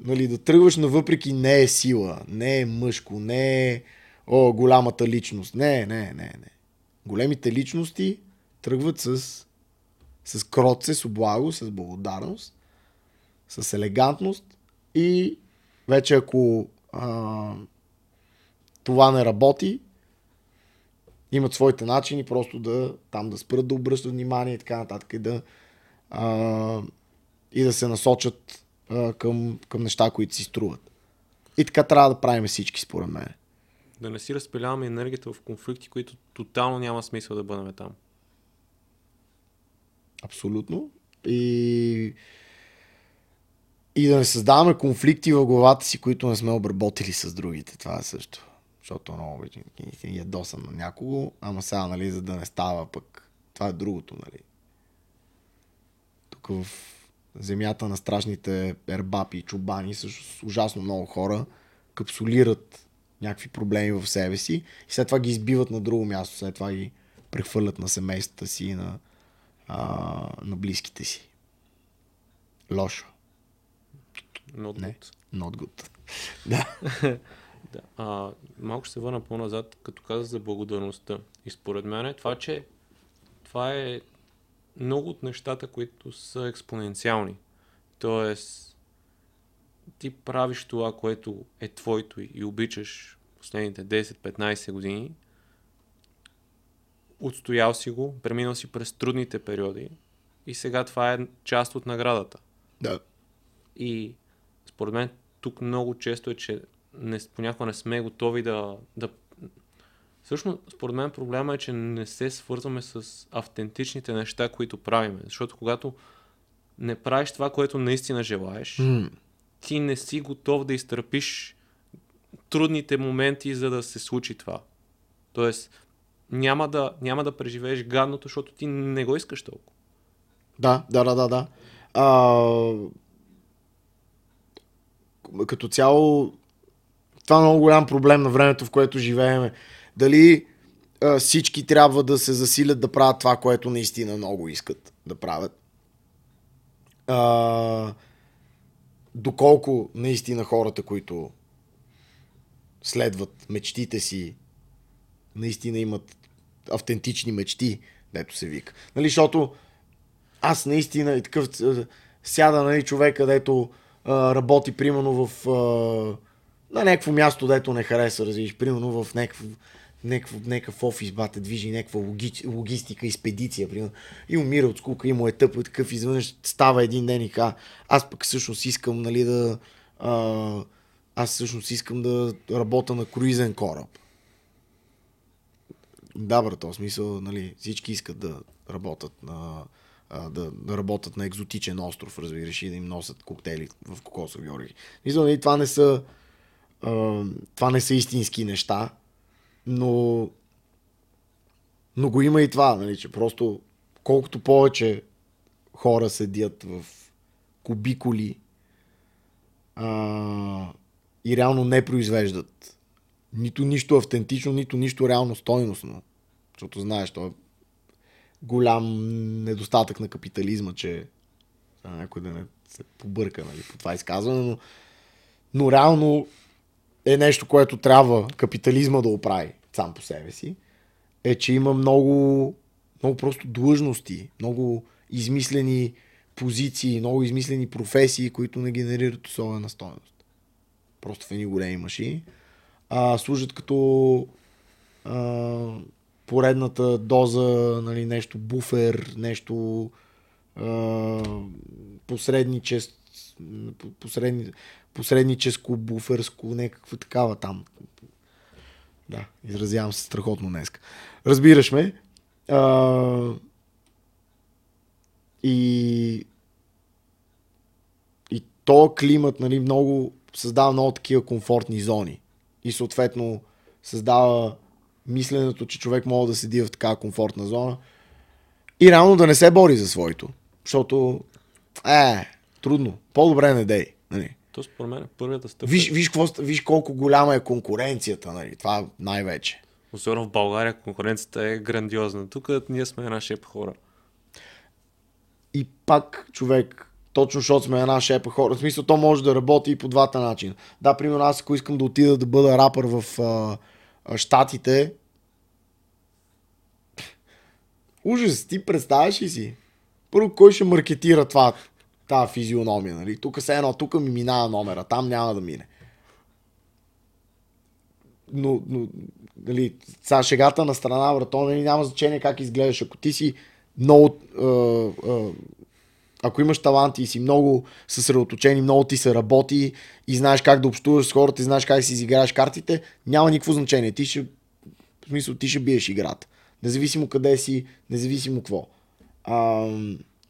нали, да тръгваш на въпреки не е сила, не е мъжко, не е о, голямата личност. Не, не, не, не. Големите личности тръгват с, с кротце, с облаго, с благодарност, с елегантност и вече ако а, това не работи, имат своите начини просто да там да спрат да обръщат внимание и така нататък и да а, и да се насочат а, към, към неща, които си струват. И така трябва да правим всички, според мен. Да не си разпиляваме енергията в конфликти, които тотално няма смисъл да бъдем там. Абсолютно. И, и да не създаваме конфликти в главата си, които не сме обработили с другите. Това е също. Защото много вече ядосан на някого, ама сега, нали, за да не става пък. Това е другото, нали. Тук в земята на страшните ербапи и чубани, също ужасно много хора капсулират някакви проблеми в себе си и след това ги избиват на друго място, след това ги прехвърлят на семействата си и на, а, на близките си. Лошо. Not Не, good. not good. да. да. А, малко ще се върна по-назад, като каза за благодарността. И според мен е това, че това е много от нещата, които са експоненциални. Тоест, ти правиш това, което е твоето и обичаш последните 10-15 години, отстоял си го, преминал си през трудните периоди и сега това е част от наградата. Да. И според мен тук много често е, че не, понякога не сме готови да, да... Всъщност, според мен проблема е, че не се свързваме с автентичните неща, които правиме. Защото когато не правиш това, което наистина желаеш, М. ти не си готов да изтърпиш трудните моменти, за да се случи това. Тоест, няма да, няма да преживееш гадното, защото ти не го искаш толкова. Да, да, да, да, да. А, като цяло, това е много голям проблем на времето, в което живееме. Дали а, всички трябва да се засилят да правят това, което наистина много искат да правят. А, доколко наистина хората, които следват мечтите си, наистина имат автентични мечти, дето се вика. Нали, защото аз наистина и такъв сяда нали, човек, където работи примерно в на някакво място, дето не хареса, разбираш, примерно в някакъв, някакъв, офис, бате, движи някаква логи, логистика, експедиция, примерно, и умира от скука, и му е тъпо, и такъв изведнъж става един ден и ка, аз пък всъщност искам, нали, да а, аз всъщност искам да работя на круизен кораб. Да, брат, в смисъл, нали, всички искат да работят на а, да, да работят на екзотичен остров, разбираш, и да им носят коктейли в кокосови орехи. Мисля, нали, това не са това не са истински неща, но но го има и това, нали, че просто колкото повече хора седят в кубикули а, и реално не произвеждат нито нищо автентично, нито нищо реално стойностно. Защото знаеш, то е голям недостатък на капитализма, че някой да не се побърка нали, по това изказване, но, но реално е нещо, което трябва капитализма да оправи сам по себе си, е, че има много, много просто длъжности, много измислени позиции, много измислени професии, които не генерират особена стоеност. Просто в едни големи машини. А, служат като а, поредната доза, нали, нещо буфер, нещо а, посредничес, посредни, посредническо, буферско, някакво такава там. Да, изразявам се страхотно днес. Разбираш ме. А, и и то климат нали, много създава много такива комфортни зони. И съответно създава мисленето, че човек може да седи в такава комфортна зона и реално да не се бори за своето. Защото е, трудно. По-добре не дей. Нали. То според мен е първата стъпка. Виж, виж, какво, виж колко голяма е конкуренцията. Нали. Това най-вече. Особено в България конкуренцията е грандиозна. Тук ние сме една шеп хора. И пак човек, точно защото сме една шепа хора, в смисъл то може да работи и по двата начина. Да, примерно аз ако искам да отида да бъда рапър в а, а, Штатите, ужас, ти представяш ли си? Първо, кой ще маркетира това, тази физиономия, нали? Тук се едно, тук ми минава номера, там няма да мине. Но, но нали, сега шегата на страна, брато, нали, няма значение как изглеждаш. Ако ти си много, ако имаш таланти и си много съсредоточен и много ти се работи и знаеш как да общуваш с хората и знаеш как си изиграеш картите, няма никакво значение. Ти ще, в смисъл, ти ще биеш играта. Независимо къде си, независимо какво. А,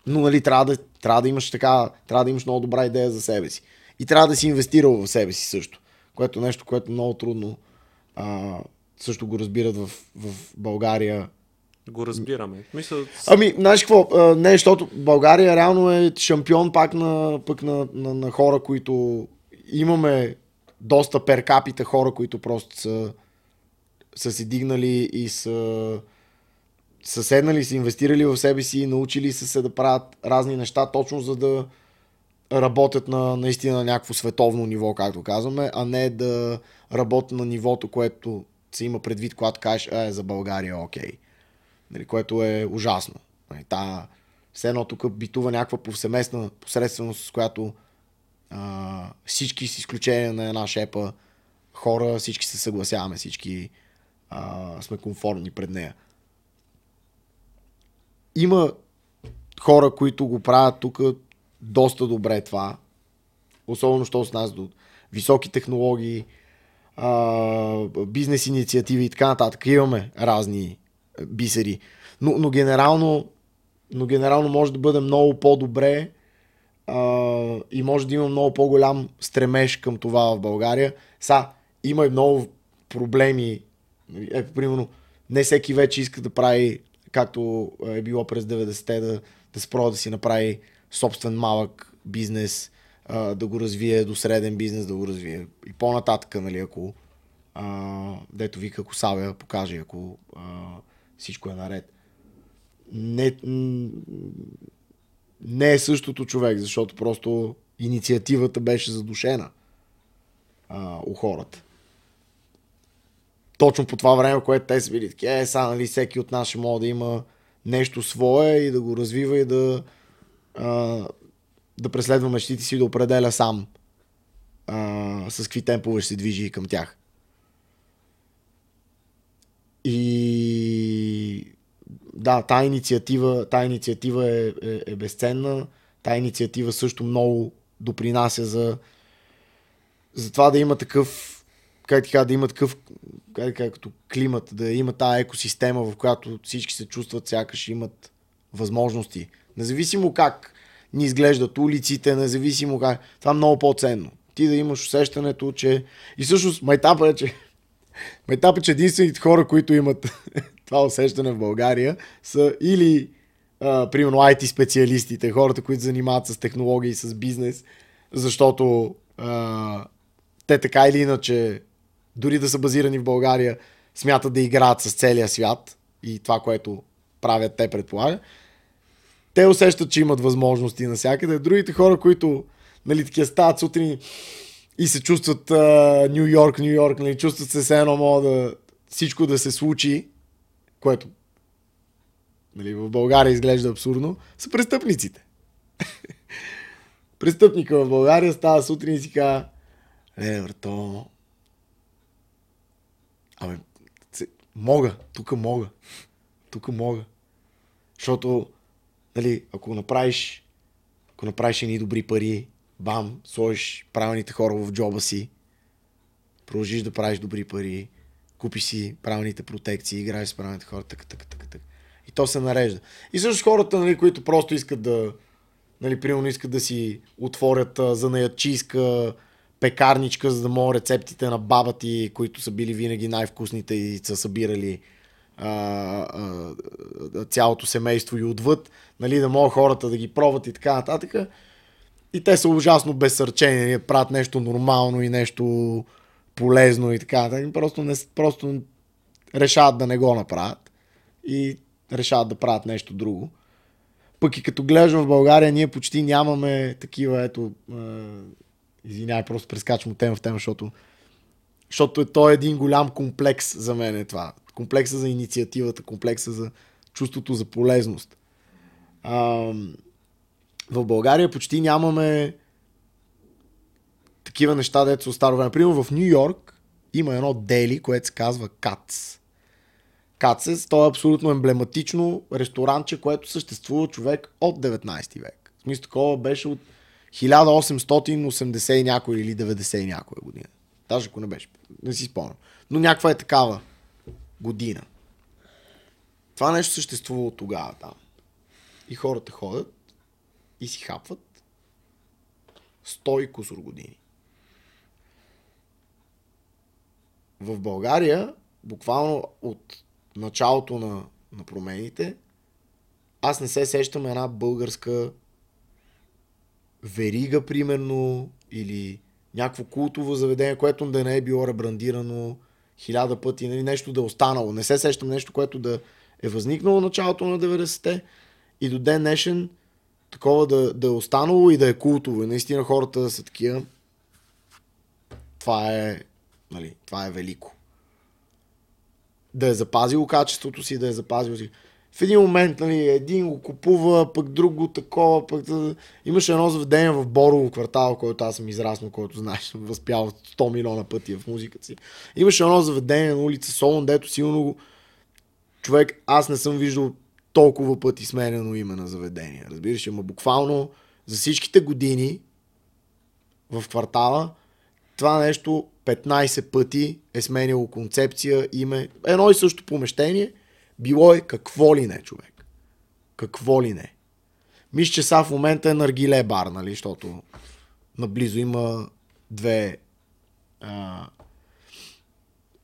но нали, трябва да, трябва да имаш така, трябва да имаш много добра идея за себе си. И трябва да си инвестирал в себе си също. Което е нещо, което е много трудно а, също го разбират в, в България Го разбираме. Мисля, Ами, знаеш какво? А, Не, защото България реално е шампион пак на, пък на, на, на хора, които имаме доста перкапите хора, които просто са, са се дигнали и са, са седнали, са инвестирали в себе си, научили са се да правят разни неща, точно за да работят на наистина на някакво световно ниво, както казваме, а не да работят на нивото, което се има предвид, когато кажеш, е, за България, окей нали, което е ужасно. Нали, та, все едно тук битува някаква повсеместна посредственост, с която а, всички с изключение на една шепа хора, всички се съгласяваме, всички а, сме конформни пред нея. Има хора, които го правят тук доста добре това. Особено, що с нас до високи технологии, бизнес инициативи и така нататък. Имаме разни бисери. Но, но, генерално, но генерално може да бъде много по-добре а, и може да има много по-голям стремеж към това в България. Са, има и много проблеми. Е, примерно, не всеки вече иска да прави, както е било през 90-те, да, да спро да си направи собствен малък бизнес, а, да го развие до среден бизнес, да го развие и по-нататък, нали, ако а, дето вика, ако Савя покаже, ако а, всичко е наред. Не, не е същото човек, защото просто инициативата беше задушена а, у хората. Точно по това време, което те са били таки, е, сега, нали, всеки от нас ще може да има нещо свое и да го развива и да, а, да преследва мечтите си и да определя сам а, с какви темпове ще се движи към тях. И да, тази инициатива, тази инициатива е, е, е безценна. Тази инициатива също много допринася за, за това да има такъв как така, да има такъв как, как, като климат, да има тази екосистема, в която всички се чувстват сякаш имат възможности. Независимо как ни изглеждат улиците, независимо как. Това е много по-ценно. Ти да имаш усещането, че... И всъщност майтапа е, че... Майтапа е, че единствените хора, които имат това усещане в България, са или а, примерно IT специалистите, хората, които занимават с технологии и с бизнес, защото а, те така или иначе, дори да са базирани в България, смятат да играят с целия свят и това, което правят те, предполага. Те усещат, че имат възможности навсякъде. Другите хора, които нали, такива стават сутрин и се чувстват Нью Йорк, Нью Йорк, нали, чувстват се все едно мога да всичко да се случи, което нали, в България изглежда абсурдно, са престъпниците. Престъпника в България става сутрин и си казва, е, брато, абе, мога, тук мога, тук мога. Защото, нали, ако направиш, ако направиш едни добри пари, бам, сложиш правилните хора в джоба си, продължиш да правиш добри пари, купиш си правилните протекции, играеш с правилните хора, така, така, така, така. И то се нарежда. И също хората, нали, които просто искат да, нали, примерно искат да си отворят а, занаячийска пекарничка, за да могат рецептите на баба ти, които са били винаги най-вкусните и са събирали а, а, цялото семейство и отвъд, нали, да могат хората да ги пробват и така нататък. И те са ужасно безсърчени, правят нещо нормално и нещо полезно и така. нататък. Просто, не, просто решават да не го направят и решават да правят нещо друго. Пък и като гледаш в България, ние почти нямаме такива, ето, Извинявай, просто прескачам от тема в тема, защото, защото е, то е един голям комплекс за мен е това. Комплекса за инициативата, комплекса за чувството за полезност. А, в България почти нямаме такива неща, дето от старо време. Примерно в Нью Йорк има едно дели, което се казва Кац. Кацес, то е абсолютно емблематично ресторанче, което съществува човек от 19 век. В смисъл такова беше от 1880 и някой или 90 и някоя година. Даже ако не беше. Не си спомням. Но някаква е такава година. Това нещо съществува тогава там. И хората ходят и си хапват 100 и кусор години. В България, буквално от началото на, на промените, аз не се сещам една българска верига, примерно, или някакво култово заведение, което да не е било ребрандирано хиляда пъти, нали, нещо да е останало. Не се сещам нещо, което да е възникнало началото на 90-те и до ден днешен такова да, да е останало и да е култово. И наистина хората са такива. Това е, нали, това е велико. Да е запазило качеството си, да е запазило си. В един момент, нали, един го купува, пък друг го такова, пък имаше едно заведение в Борово квартал, който аз съм израснал, който знаеш, възпял 100 милиона пъти в музиката си. Имаше едно заведение на улица Солон, дето сигурно човек, аз не съм виждал толкова пъти сменено име на заведение. Разбираш, ама буквално за всичките години в квартала това нещо 15 пъти е сменило концепция, име, едно и също помещение, било е какво ли не, човек. Какво ли не. Мисля, че са в момента е Наргиле бар, нали, защото наблизо има две а,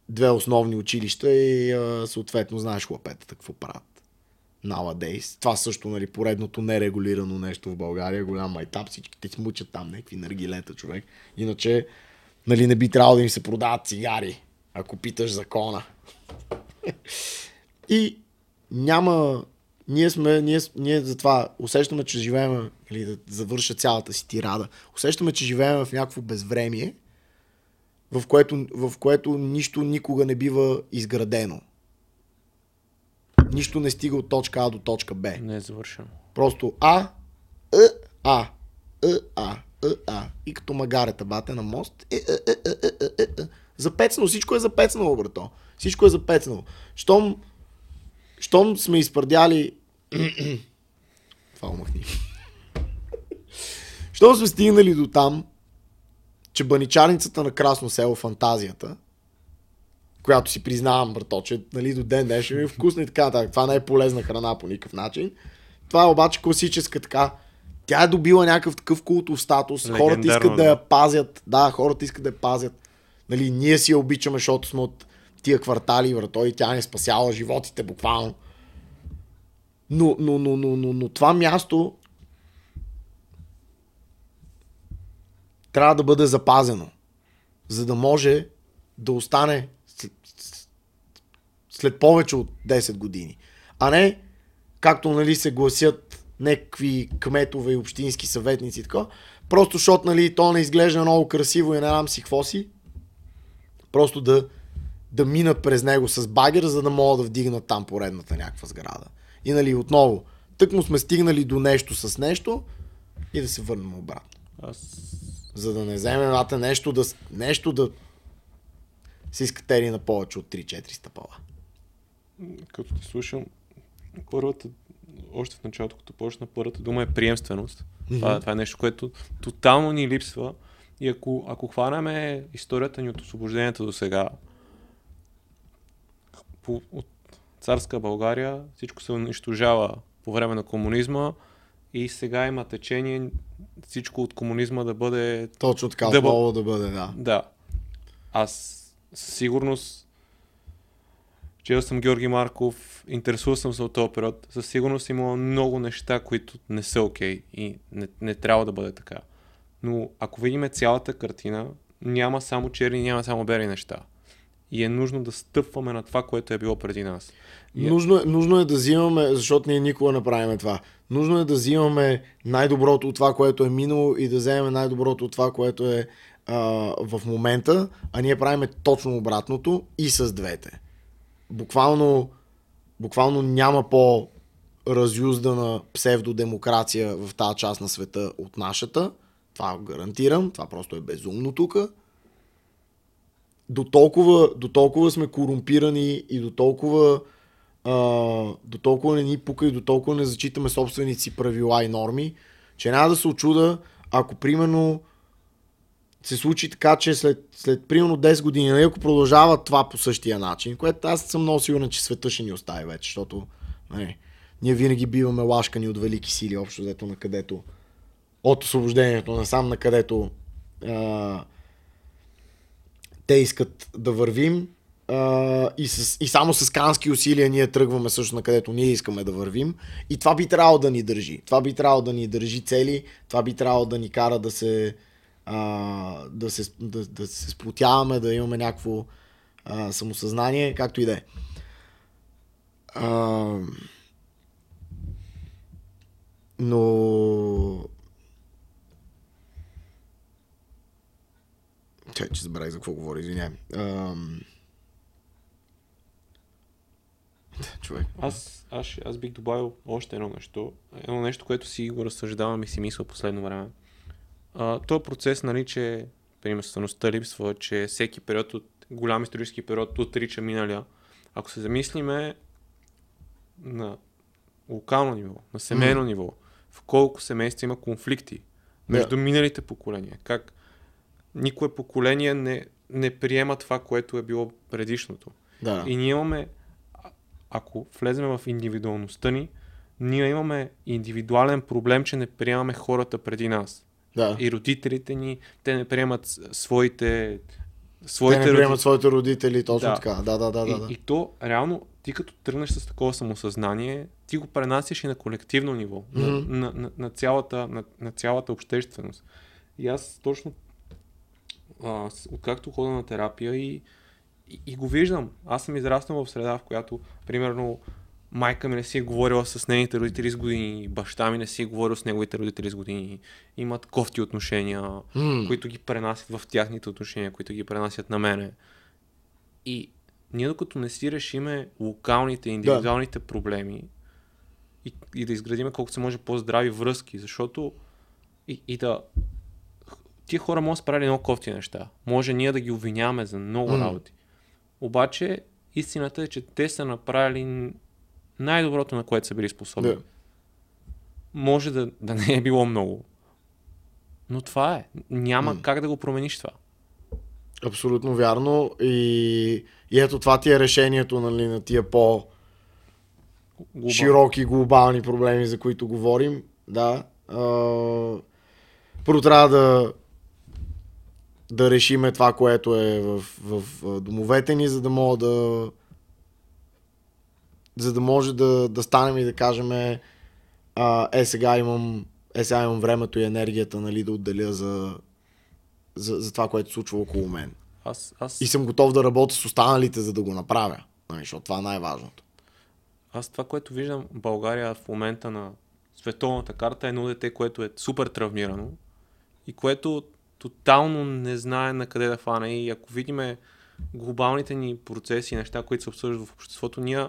две основни училища и а, съответно знаеш хлапетата какво правят. Nowadays. Това също, нали, поредното нерегулирано нещо в България, голям майтап, всички те смучат там някакви наргилета, човек. Иначе, нали, не би трябвало да им се продават цигари, ако питаш закона. И няма... Ние сме, ние, ние затова усещаме, че живеем, или да завърша цялата си тирада, усещаме, че живеем в някакво безвремие, в което, в което нищо никога не бива изградено. Нищо не стига от точка А до точка Б. Не е завършено. Просто А, Е, А, Е, А, Е, А. И като магарета бате на мост. Е, е, е, е, е, е, е. Запецнало, всичко е запецнало, брато. Всичко е запецнало. Щом, щом сме изпърдяли... Това умахни. Щом сме стигнали до там, че баничарницата на Красно село Фантазията, която си признавам, брато, че нали, до ден днешен ми е вкусна и така нататък. Това не е полезна храна по никакъв начин. Това е обаче класическа така. Тя е добила някакъв такъв култов статус. Хората Легендарно, искат да да. я пазят. Да, хората искат да я пазят. Нали, ние си я обичаме, защото сме от тия квартали, брато, и тя ни е спасяла животите буквално. Но, но, но, но, но, но това място трябва да бъде запазено, за да може да остане след, след повече от 10 години. А не, както нали, се гласят някакви кметове и общински съветници, така, просто защото нали, то не изглежда много красиво и не знам си какво си, просто да, да минат през него с багер, за да могат да вдигнат там поредната някаква сграда. И нали, отново, тък му сме стигнали до нещо с нещо и да се върнем обратно Аз за да не вземем ата нещо да, нещо да се изкатери на повече от 3-4 стъпала. като те слушам, първата, още в началото, като почна, първата дума е приемственост. Това, това е нещо, което тотално ни липсва. И ако, ако хванаме историята ни от освобождението до сега, по, от царска България всичко се унищожава по време на комунизма и сега има течение всичко от комунизма да бъде Точно така, Да отново да бъде, да. да. Аз със сигурност чел съм Георги Марков, интересувал съм се от този период. Със сигурност има много неща, които не са окей и не, не трябва да бъде така. Но ако видим цялата картина, няма само черни, няма само бели неща. И е нужно да стъпваме на това, което е било преди нас. И- Нужно, е, нужно е да взимаме, защото ние никога не правиме това. Нужно е да взимаме най-доброто от това, което е минало и да вземем най-доброто от това, което е а, в момента, а ние правиме точно обратното и с двете. Буквално, буквално няма по разюздана псевдодемокрация в тази част на света от нашата. Това гарантирам. Това просто е безумно тук. До толкова, до толкова сме корумпирани и до толкова а, до толкова не ни пука и до толкова не зачитаме собствените си правила и норми, че няма да се очуда, ако примерно се случи така, че след, след примерно 10 години, нали, ако продължава това по същия начин, което аз съм много сигурен, че света ще ни остави вече, защото нали, ние винаги биваме лашкани от велики сили, общо взето на където от освобождението насам, на където а, те искат да вървим а, и, с, и само с кански усилия ние тръгваме също на където ние искаме да вървим. И това би трябвало да ни държи. Това би трябвало да ни държи цели, това би трябвало да ни кара да се, а, да се, да, да се сплотяваме, да имаме някакво а, самосъзнание, както и да е. Но Чай, че забравих за какво говоря, извинявай. Ам... човек. Аз, аз, аз бих добавил още едно нещо. Едно нещо, което си го разсъждавам и си мисля последно време. А, този процес, нали, че приемствеността липсва, че всеки период от голям исторически период отрича миналия. Ако се замислиме на локално ниво, на семейно mm. ниво, в колко семейства има конфликти между yeah. миналите поколения, как никое поколение не, не приема това, което е било предишното. Да. И ние имаме, ако влезем в индивидуалността ни, ние имаме индивидуален проблем, че не приемаме хората преди нас. Да. И родителите ни, те не приемат своите своите Те не приемат своите родители, точно Да. така. Да, да, да, и, да. и то, реално, ти като тръгнеш с такова самосъзнание, ти го пренасяш и на колективно ниво, на, на, на, на, цялата, на, на цялата общественост. И аз точно, а, откакто хода на терапия и, и, и го виждам, аз съм израснал в среда, в която, примерно, майка ми не си е говорила с нейните родители с години, баща ми не си е говорил с неговите родители с години, имат кофти отношения, М. които ги пренасят в тяхните отношения, които ги пренасят на мене. И ние докато не си решиме локалните, индивидуалните да. проблеми и, и да изградиме колкото се може по-здрави връзки, защото и, и да тия хора могат да справили много кофти неща. Може ние да ги обвиняваме за много М. работи. Обаче истината е, че те са направили най-доброто, на което са били способни. Да. Може да, да не е било много. Но това е. Няма М. как да го промениш това. Абсолютно вярно. И, и ето това ти е решението нали, на тия по Глобално. широки глобални проблеми, за които говорим. Да. А, първо трябва да да решиме това, което е в, в, в домовете ни, за да мога да за да може да, да станем и да кажем а, е сега имам е сега имам времето и енергията нали, да отделя за, за, за това, което се случва около мен. Аз, аз, И съм готов да работя с останалите, за да го направя. Нали, защото това е най-важното. аз това, което виждам в България в момента на световната карта е едно дете, което е супер травмирано и което тотално не знае на къде да фане. И ако видиме глобалните ни процеси, неща, които се обсъждат в обществото, ние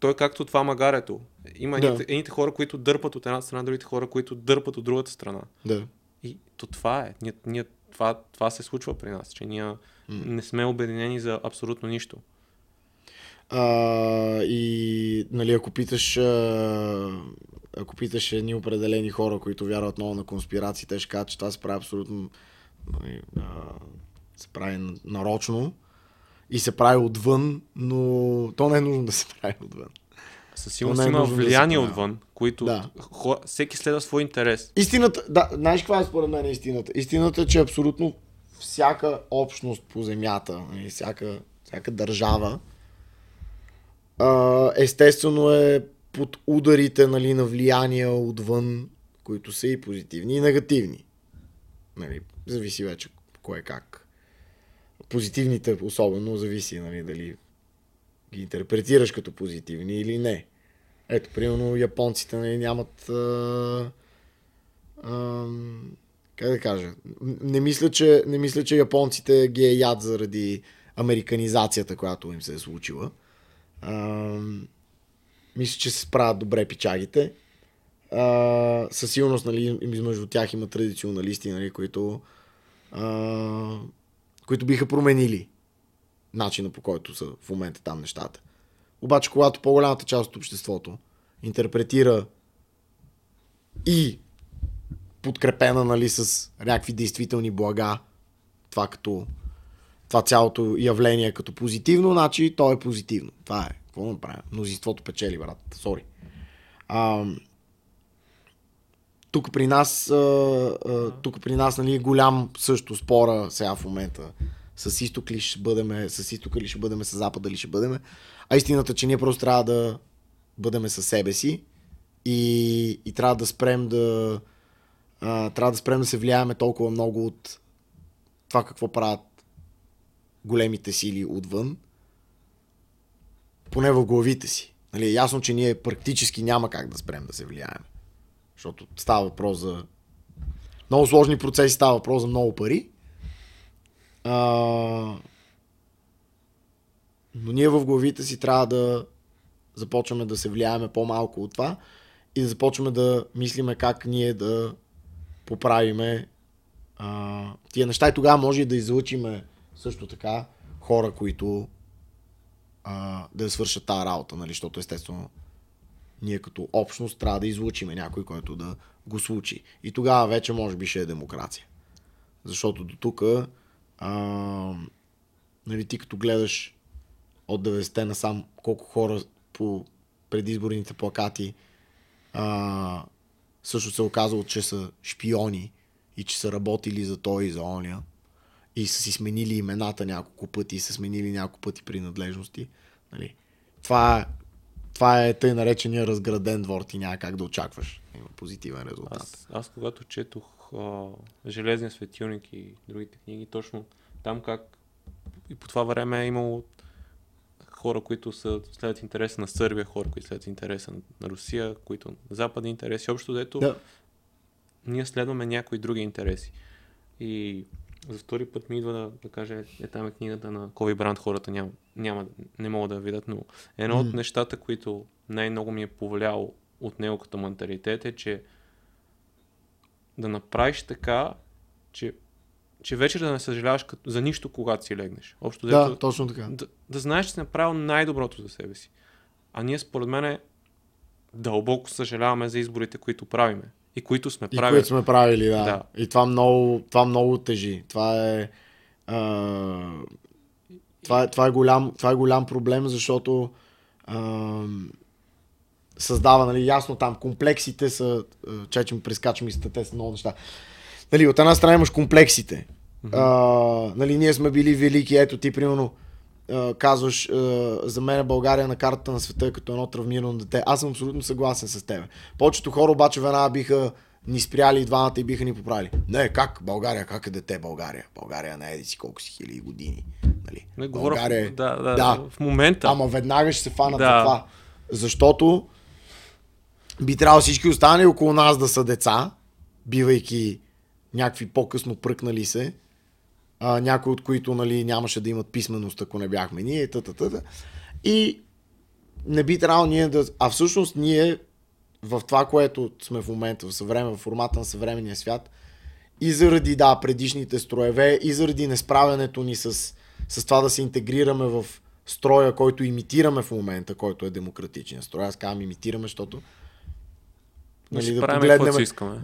той е както това магарето. Има Да. едните, едните хора, които дърпат от една страна, другите хора, които дърпат от другата страна. Да. И то това е. Ние, ние, това, това се случва при нас, че ние не сме обединени за абсолютно нищо. А, и нали, ако питаш а, ако питаш едни определени хора, които вярват много на конспирации, те ще кажат, че това се прави абсолютно нали, се прави нарочно и се прави отвън, но то не е нужно да се прави отвън. Със сигурност е има да влияние прави. отвън, които Да. хора, всеки следва свой интерес. Истината, да, знаеш каква е според мен истината? Истината е, че абсолютно всяка общност по земята, нали, всяка, всяка държава, естествено е под ударите нали, на влияния отвън, които са и позитивни и негативни. Нали, зависи вече кое как. Позитивните особено зависи нали, дали ги интерпретираш като позитивни или не. Ето, примерно, японците нали, нямат а, Ам, как да кажа? Не мисля, че, не мисля, че японците ги е яд заради американизацията, която им се е случила. Ам, мисля, че се справят добре пичагите. А, със сигурност, нали, измежду тях има традиционалисти, нали, които, а, които биха променили начина по който са в момента там нещата. Обаче, когато по-голямата част от обществото интерпретира и подкрепена нали, с някакви действителни блага, това като това цялото явление като позитивно, значи то е позитивно. Това е. Какво да направим? Мнозинството печели, брат. Сори. Тук при нас, а, а, тук при нас нали, е голям също спора сега в момента. С изток ли ще бъдеме, с изтока ли ще бъдеме, с запада ли ще бъдеме. А истината, че ние просто трябва да бъдеме със себе си и, и трябва да спрем да а, трябва да спрем да се влияеме толкова много от това какво правят големите сили отвън, поне в главите си. Нали, е ясно, че ние практически няма как да спрем да се влияеме. Защото става въпрос за много сложни процеси, става въпрос за много пари. А, но ние в главите си трябва да започваме да се влияеме по-малко от това и да започваме да мислиме как ние да поправиме а, тия неща и тогава може и да излъчиме също така хора, които а, да свършат тази работа, нали? защото естествено ние като общност трябва да излучиме някой, който да го случи. И тогава вече може би ще е демокрация. Защото до тук нали, ти като гледаш от 90-те насам колко хора по предизборните плакати а, също се оказало, че са шпиони и че са работили за той и за оня и са си сменили имената няколко пъти и са сменили няколко пъти принадлежности. Нали. Това, това е тъй наречения разграден двор, ти няма как да очакваш. Има позитивен резултат. Аз, аз когато четох а, Железния светилник и другите книги, точно там как и по това време е имало хора, които са следват интереса на Сърбия, хора, които следват интереса на Русия, които на западни интереси. Общо дето да. ние следваме някои други интереси. И за втори път ми идва да, да кажа, е там е книгата на Кови Бранд, хората няма, няма, не могат да видят, но едно mm. от нещата, които най-много ми е повлияло от него като менталитет е, че да направиш така, че че вечер да не съжаляваш като, за нищо, когато си легнеш. Общо да, дето, точно така. Да, да знаеш, че си направил най-доброто за себе си. А ние, според мен, дълбоко съжаляваме за изборите, които правиме. И които сме правили. И които сме правили, да. да. И това много, това много тежи. Това е, а, това е, това е, голям, това е голям проблем, защото а, създава, нали, ясно там, комплексите са, чечем, прескачам и те са много неща нали, от една страна имаш комплексите. Mm-hmm. А, нали, ние сме били велики, ето ти примерно казваш за мен България на картата на света е като едно травмирано дете. Аз съм абсолютно съгласен с теб. Повечето хора обаче веднага биха ни спряли двамата и биха ни поправили. Не, как? България, как е дете България? България не е си колко си хиляди години. Нали? Не, България, да, да, да, в момента. Ама веднага ще се фанат да. за това. Защото би трябвало всички останали около нас да са деца, бивайки някакви по-късно пръкнали се, а, някои от които нали, нямаше да имат писменост, ако не бяхме ние, тата, тата. И не би трябвало ние да... А всъщност ние в това, което сме в момента, в, съвремен, в формата на съвременния свят, и заради, да, предишните строеве, и заради несправянето ни с, с това да се интегрираме в строя, който имитираме в момента, който е демократичен строй. Аз казвам имитираме, защото Нали, да, погледнем,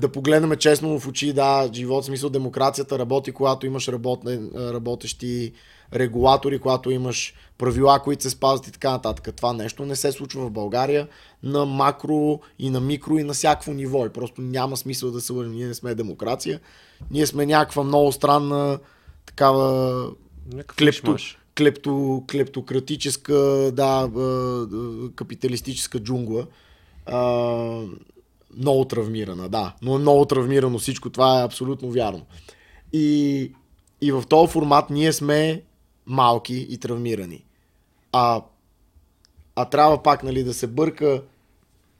да погледнем честно в очи, да, живот, смисъл демокрацията работи, когато имаш работне, работещи регулатори, когато имаш правила, които се спазват и така нататък. Това нещо не се случва в България на макро и на микро и на всякакво ниво. И просто няма смисъл да се лъжим. Ние не сме демокрация. Ние сме някаква много странна такава клепто, клепто, клептократическа, да, капиталистическа джунгла много травмирана, да. Но е много травмирано всичко. Това е абсолютно вярно. И, и в този формат ние сме малки и травмирани. А, а трябва пак нали, да се бърка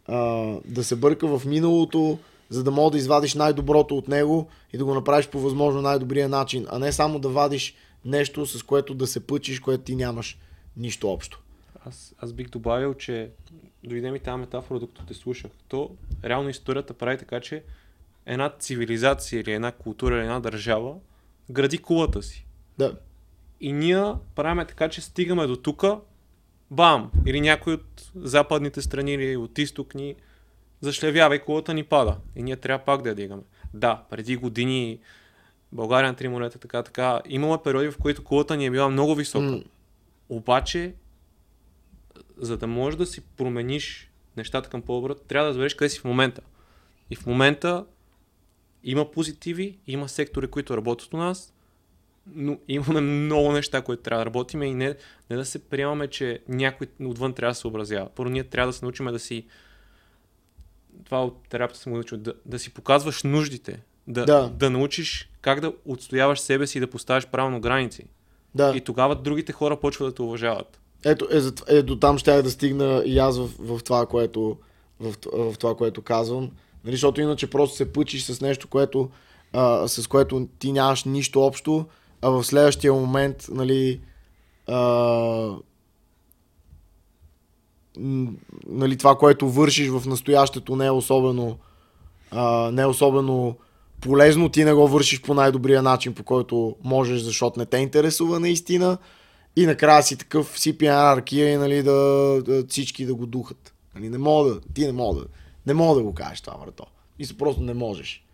а, да се бърка в миналото, за да мога да извадиш най-доброто от него и да го направиш по възможно най-добрия начин, а не само да вадиш нещо, с което да се пъчиш, което ти нямаш нищо общо. Аз, аз бих добавил, че дойде ми тази метафора, докато те слушах. То реално историята прави така, че една цивилизация или една култура или една държава гради кулата си. Да. И ние правим така, че стигаме до тук, бам! Или някой от западните страни или от изток ни зашлевява и кулата ни пада. И ние трябва пак да я дигаме. Да, преди години България на три морета, така, така. Имало периоди, в които кулата ни е била много висока. Mm. Обаче за да можеш да си промениш нещата към по-добро, трябва да разбереш къде си в момента. И в момента има позитиви, има сектори, които работят у нас, но имаме много неща, които трябва да работим и не, не да се приемаме, че някой отвън трябва да се образява. Първо ние трябва да се научим да си това от терапията съм го научил, да, да си показваш нуждите, да, да. да научиш как да отстояваш себе си и да поставиш правилно граници. Да. И тогава другите хора почват да те уважават. Ето, е, е, до там ще да стигна и аз в, в, това, което, в, в това, което казвам. Нали, защото иначе просто се пъчиш с нещо, което, а, с което ти нямаш нищо общо, а в следващия момент, нали, а, нали, това, което вършиш в настоящето не е особено а, не е особено полезно, ти не го вършиш по най-добрия начин, по който можеш, защото не те интересува наистина. И накрая си такъв сипи анархия и нали, да, да, всички да го духат. Нали, не мога да, ти не мога да, не мога да го кажеш това, врато. И се просто не можеш.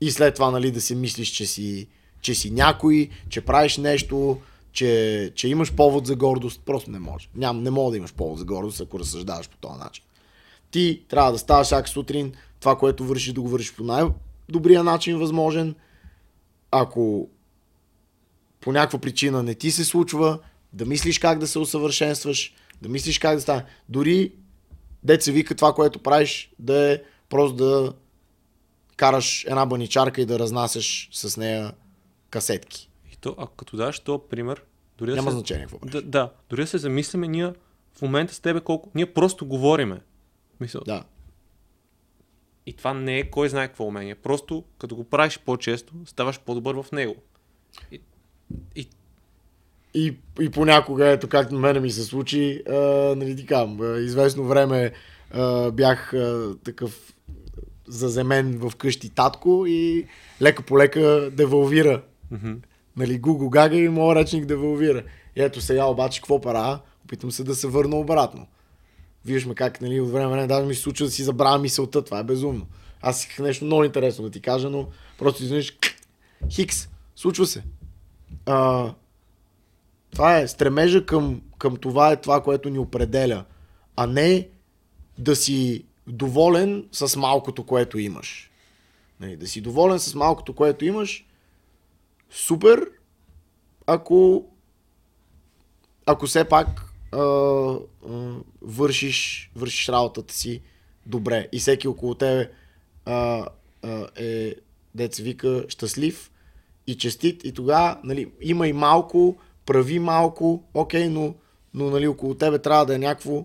И след това, нали, да си мислиш, че си, че си някой, че правиш нещо, че, че имаш повод за гордост. Просто не може. Ням, не мога да имаш повод за гордост, ако разсъждаваш по този начин. Ти трябва да ставаш всяка сутрин, това, което вършиш, да го вършиш по най-добрия начин възможен. Ако по някаква причина не ти се случва, да мислиш как да се усъвършенстваш, да мислиш как да стане. Дори деца вика това, което правиш, да е просто да караш една баничарка и да разнасяш с нея касетки. И то, а като даш то пример, дори да Няма се, значение какво правиш. да, да, дори да се замислиме, ние в момента с тебе колко... Ние просто говориме. Мисъл, Да. И това не е кой знае какво умение. Просто като го правиш по-често, ставаш по-добър в него. И, и И, и понякога, ето както на мене ми се случи, а, нали ти а, известно време а, бях а, такъв заземен в къщи татко и лека по лека девалвира. Нали, Гуго Гага и моят речник девалвира. И ето сега обаче какво пара? Опитам се да се върна обратно. Виждаш ме как, нали, от време на време даже ми се случва да си забравя мисълта. Това е безумно. Аз исках нещо много интересно да ти кажа, но просто изведнъж хикс. Случва се. А, това е стремежа към, към това е това, което ни определя, а не да си доволен с малкото, което имаш. Нали, да си доволен с малкото, което имаш, супер, ако ако все пак а, а, вършиш, вършиш работата си добре и всеки около тебе а, а, е, деца вика, щастлив и честит и тогава нали, има и малко, прави малко, окей, но, но нали, около тебе трябва да е някакво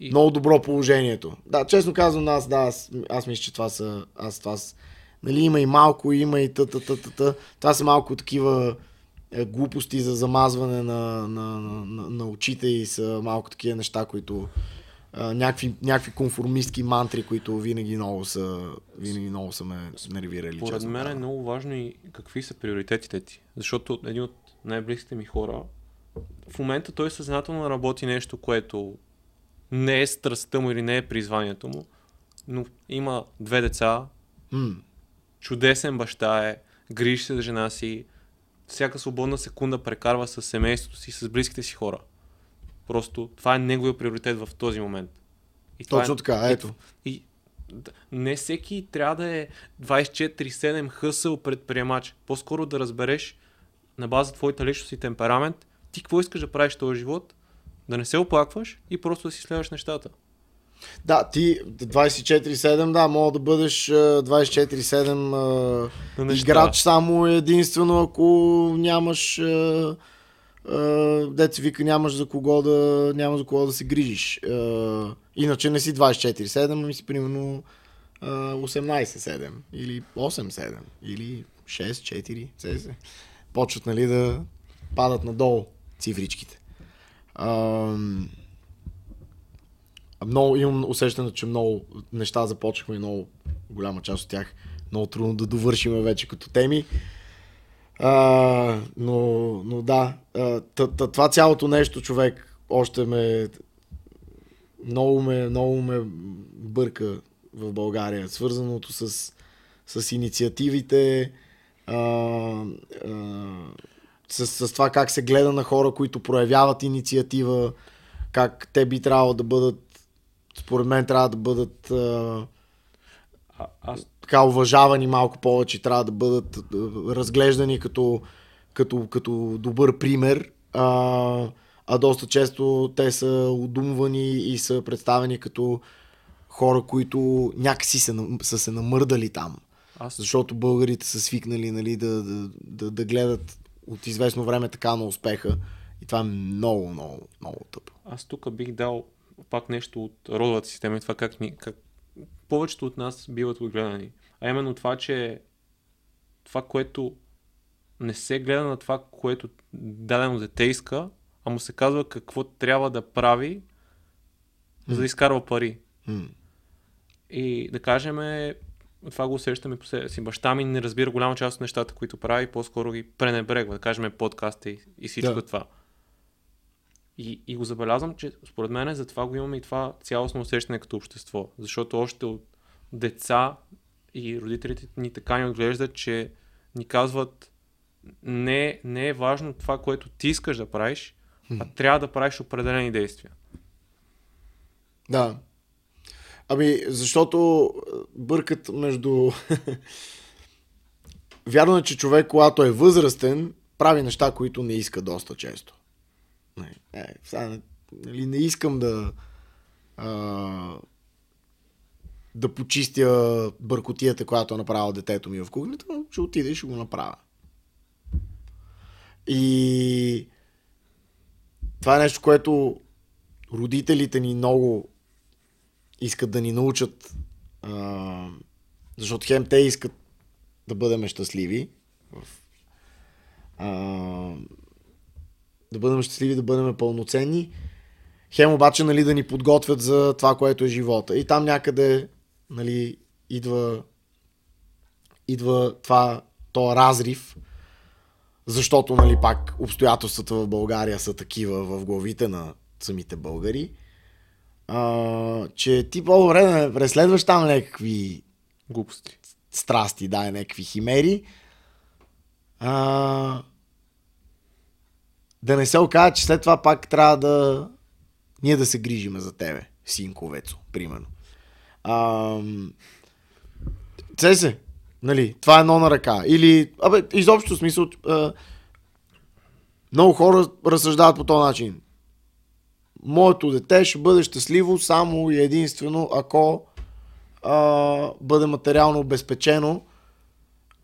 и, много добро положението. Да, честно казвам, аз, да, аз, аз мисля, че това са, аз това са, нали, има и малко, има и та, та, та, та, та. Това са малко такива е, глупости за замазване на, на, на, на, на очите и са малко такива неща, които а, някакви, някакви конформистки мантри, които винаги много са, винаги много са ме нервирали. Честно мен е много важно и какви са приоритетите ти. Защото един от най-близките ми хора, в момента той съзнателно работи нещо, което не е страстта му или не е призванието му, но има две деца, М, чудесен баща е, грижи се за жена си, всяка свободна секунда прекарва с семейството си, с близките си хора. Просто това е неговия приоритет в този момент. И Точно е, така, ето. И не всеки трябва да е 24-7 хъсъл предприемач. По-скоро да разбереш на база твоята личност и темперамент, ти какво искаш да правиш този живот, да не се оплакваш и просто да си следваш нещата. Да, ти 24-7, да, мога да бъдеш а, 24-7 а, На неща. играч само единствено, ако нямаш деца вика, нямаш за кого да, няма за кого да се грижиш. Иначе не си 24-7, ами си примерно а, 18-7 или 8-7 или 6-4. се- се. Почват нали да падат надолу цифричките. Много, имам усещането, че много неща започнахме и много голяма част от тях много трудно да довършим вече като теми. А, но, но да, а, това цялото нещо, човек, още ме много ме, много ме бърка в България. Свързаното с, с инициативите, а, а, с, с това как се гледа на хора, които проявяват инициатива, как те би трябвало да бъдат, според мен трябва да бъдат А, аз така уважавани малко повече, трябва да бъдат разглеждани като, като, като добър пример, а, а доста често те са удумвани и са представени като хора, които някакси са, са се намърдали там. Аз, Защото българите са свикнали нали, да, да, да, да гледат от известно време така на успеха. И това е много, много, много тъпо. аз тук бих дал пак нещо от родовата система и това как, ни, как повечето от нас биват отгледани. А именно това, че това, което не се гледа на това, което дадено дете иска, а му се казва какво трябва да прави, за да изкарва пари. М. И да кажем, това го усещаме по себе си. Баща ми не разбира голяма част от нещата, които прави, по-скоро ги пренебрегва, да кажем подкаста и, и всичко Да. това. И, и го забелязвам, че според мен за това го имаме и това цялостно усещане като общество. Защото още от деца и родителите ни така ни отглеждат, че ни казват не, не е важно това, което ти искаш да правиш, а трябва да правиш определени действия. Да. Ами, защото бъркат между... Вярно е, че човек, когато е възрастен, прави неща, които не иска доста често. Не, е, сега, нали, не искам да а, да почистя бъркотията, която е направила детето ми в кухнята, но ще отида и ще го направя. И това е нещо, което родителите ни много искат да ни научат, защото хем те искат да бъдем щастливи. Да бъдем щастливи, да бъдем пълноценни. Хем обаче нали, да ни подготвят за това, което е живота. И там някъде нали, идва, идва това, то разрив, защото нали, пак обстоятелствата в България са такива в главите на самите българи а, че ти по-добре да не преследваш там някакви Глупости. страсти, да, някакви химери. А, да не се окаже, че след това пак трябва да ние да се грижиме за тебе, синковецо, примерно. А, се, нали, това е едно на ръка. Или, абе, изобщо смисъл, а, много хора разсъждават по този начин. Моето дете ще бъде щастливо само и единствено, ако а, бъде материално обезпечено,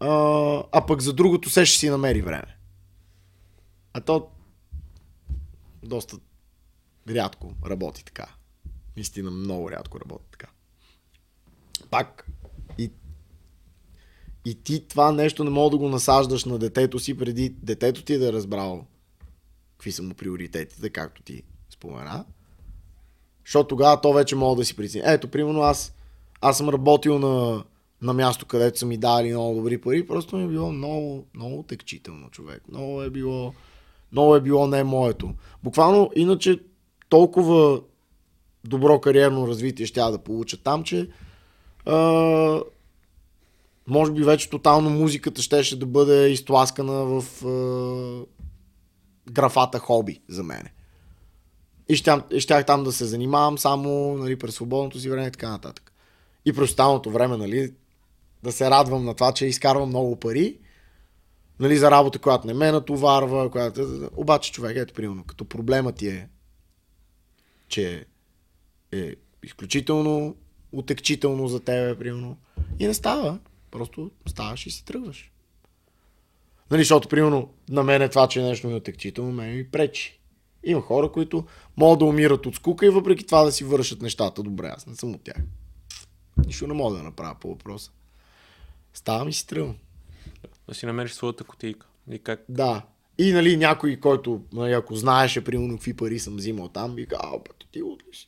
а, а пък за другото се ще си намери време. А то доста рядко работи така. Наистина много рядко работи така. Пак и, и ти това нещо не мога да го насаждаш на детето си преди детето ти да е разбрало какви са му приоритетите, както ти спомена. Защото тогава то вече мога да си прецени. Ето, примерно аз, аз съм работил на, на място, където са ми дали много добри пари, просто ми е било много, много текчително, човек. Много е било, много е било не моето. Буквално, иначе толкова добро кариерно развитие ще я да получа там, че може би вече тотално музиката щеше да бъде изтласкана в а, графата хоби за мене. И щях, щях там да се занимавам само нали, през свободното си време и така нататък. И през останалото време, нали, да се радвам на това, че изкарвам много пари, нали, за работа, която не ме натоварва, която... Обаче, човек, ето, примерно, като проблема ти е, че е изключително отекчително за тебе, примерно, и не става. Просто ставаш и си тръгваш. Нали, защото, примерно, на мен е това, че нещо ми е отекчително, мен ми пречи. Има хора, които могат да умират от скука и въпреки това да си вършат нещата добре. Аз не съм от тях. Нищо не мога да направя по въпроса. Ставам и си тръгвам. Да си намериш своята котийка. И как Да. И нали някой, който, нали, ако знаеше, примерно, какви пари съм взимал там, би казал, а, ти ли си?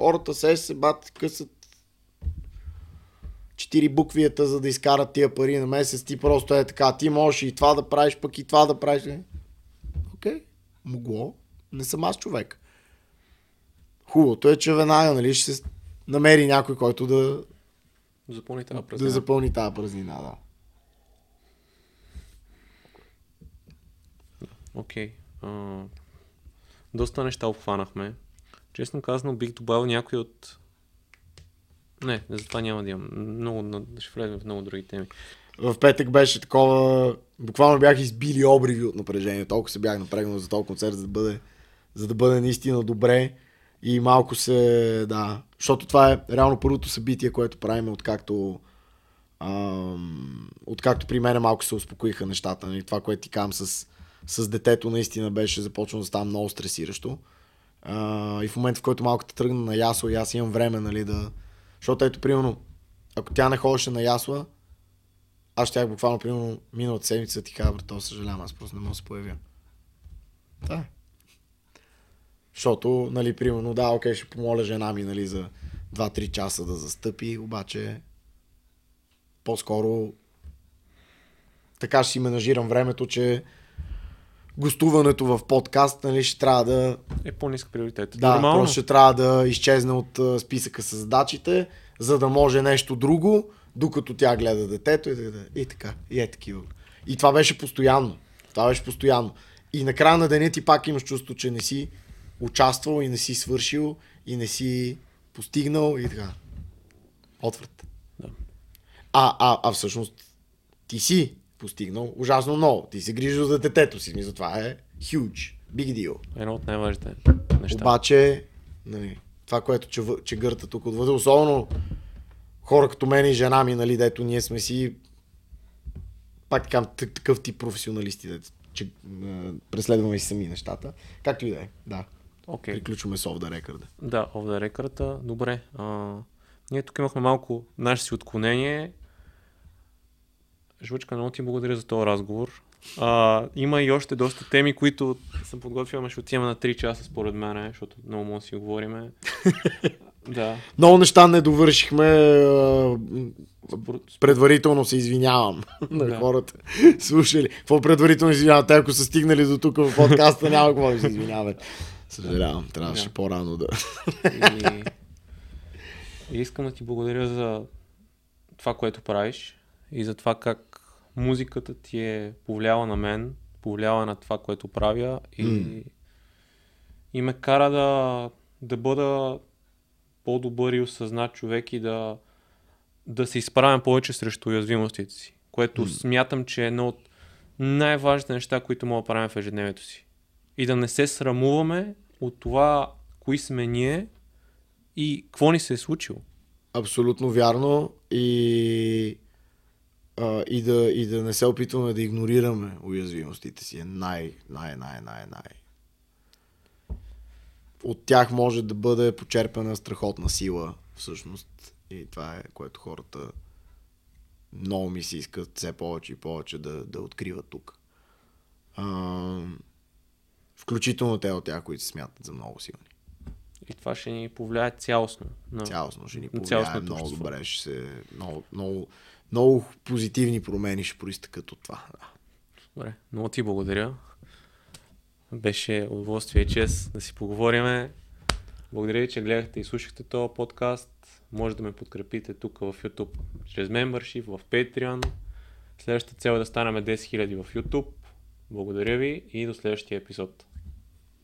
Хората се се бат, късат четири буквията, за да изкарат тия пари на месец. Ти просто е така, ти можеш и това да правиш, пък и това да правиш. Окей, могло. Не съм аз човек. Хубавото е, че веднага, нали, ще се намери някой, който да, запълни тази да празнина. запълни тази празнина, да. Окей. А, доста неща обхванахме. Честно казано, бих добавил някой от... Не, за това няма да имам. Много, ще влезем в много други теми. В петък беше такова, буквално бях избили обриви от напрежение. Толкова се бях напрегнал за този концерт, за да бъде, за да бъде наистина добре. И малко се, да, защото това е реално първото събитие, което правим, откакто, ам, откакто при мен малко се успокоиха нещата. Нали? Това, което ти казвам с, с детето, наистина беше започнало да става много стресиращо. А, и в момента, в който малко те тръгна на ясла и аз имам време, нали, да... Защото ето, примерно, ако тя не ходеше на ясла, аз щях буквално, примерно, миналата седмица ти кажа, брато, съжалявам, аз просто не мога да се появя. Да. Защото, нали, примерно, да, окей, ще помоля жена ми, нали, за 2-3 часа да застъпи, обаче по-скоро така ще си менажирам времето, че гостуването в подкаст, нали, ще трябва да... Е по-нисък приоритет. Да, Нормално. просто ще трябва да изчезне от списъка с задачите, за да може нещо друго, докато тя гледа детето и, да, и така. И е такива. И това беше постоянно. Това беше постоянно. И накрая на деня ти пак имаш чувство, че не си участвал и не си свършил и не си постигнал и така. Отврат. Да. А, а, а всъщност ти си постигнал ужасно много. Ти се грижил за детето си. Мисля, това е huge. Big deal. Едно от най-важните неща. Обаче, нали, това, което че, че гърта тук отвъде, особено хора като мен и жена ми, нали, дето ние сме си пак така, так- такъв тип професионалисти, дето, че а, преследваме си сами нещата. Както и да е, да. Окей. Приключваме с off the record. Да, off the record Добре. А, ние тук имахме малко наше си отклонение. Жвачка, много ти благодаря за този разговор. А, има и още доста теми, които съм подготвил, ама ще отиваме на 3 часа според мен, защото много може да си говориме. да. Много неща не довършихме. Предварително се извинявам на Да. хората. Слушали. Какво предварително извинявам? Те ако са стигнали до тук в подкаста, няма какво да се извиняват. Съжалявам, трябваше Да. по-рано да. И, и искам да ти благодаря за това, което правиш и за това как музиката ти е повлияла на мен, повлияла на това, което правя и, М. и ме кара да, да бъда по-добър и осъзнат човек и да, да се изправям повече срещу уязвимостите си, което смятам, че е едно от най-важните неща, които мога да правим в ежедневието си. И да не се срамуваме от това, кои сме ние и какво ни се е случило. Абсолютно вярно и, а, и, да, и да не се опитваме да игнорираме уязвимостите си е най, най, най, най, най. От тях може да бъде почерпена страхотна сила, всъщност. И това е, което хората много ми се искат все повече и повече да, да откриват тук. А, включително те от тях, които се смятат за много силни. И това ще ни повлияе цялостно. На... Цялостно ще ни повлияе много общество. добре. Ще се, много, много, много позитивни промени ще проистъкат от това. Да. Добре, много ти благодаря. Беше удоволствие и чест да си поговориме. Благодаря ви, че гледахте и слушахте този подкаст. Може да ме подкрепите тук в YouTube чрез Membership, в Patreon. Следващата цел е да станем 10 000 в YouTube. Благодаря ви и до следващия епизод.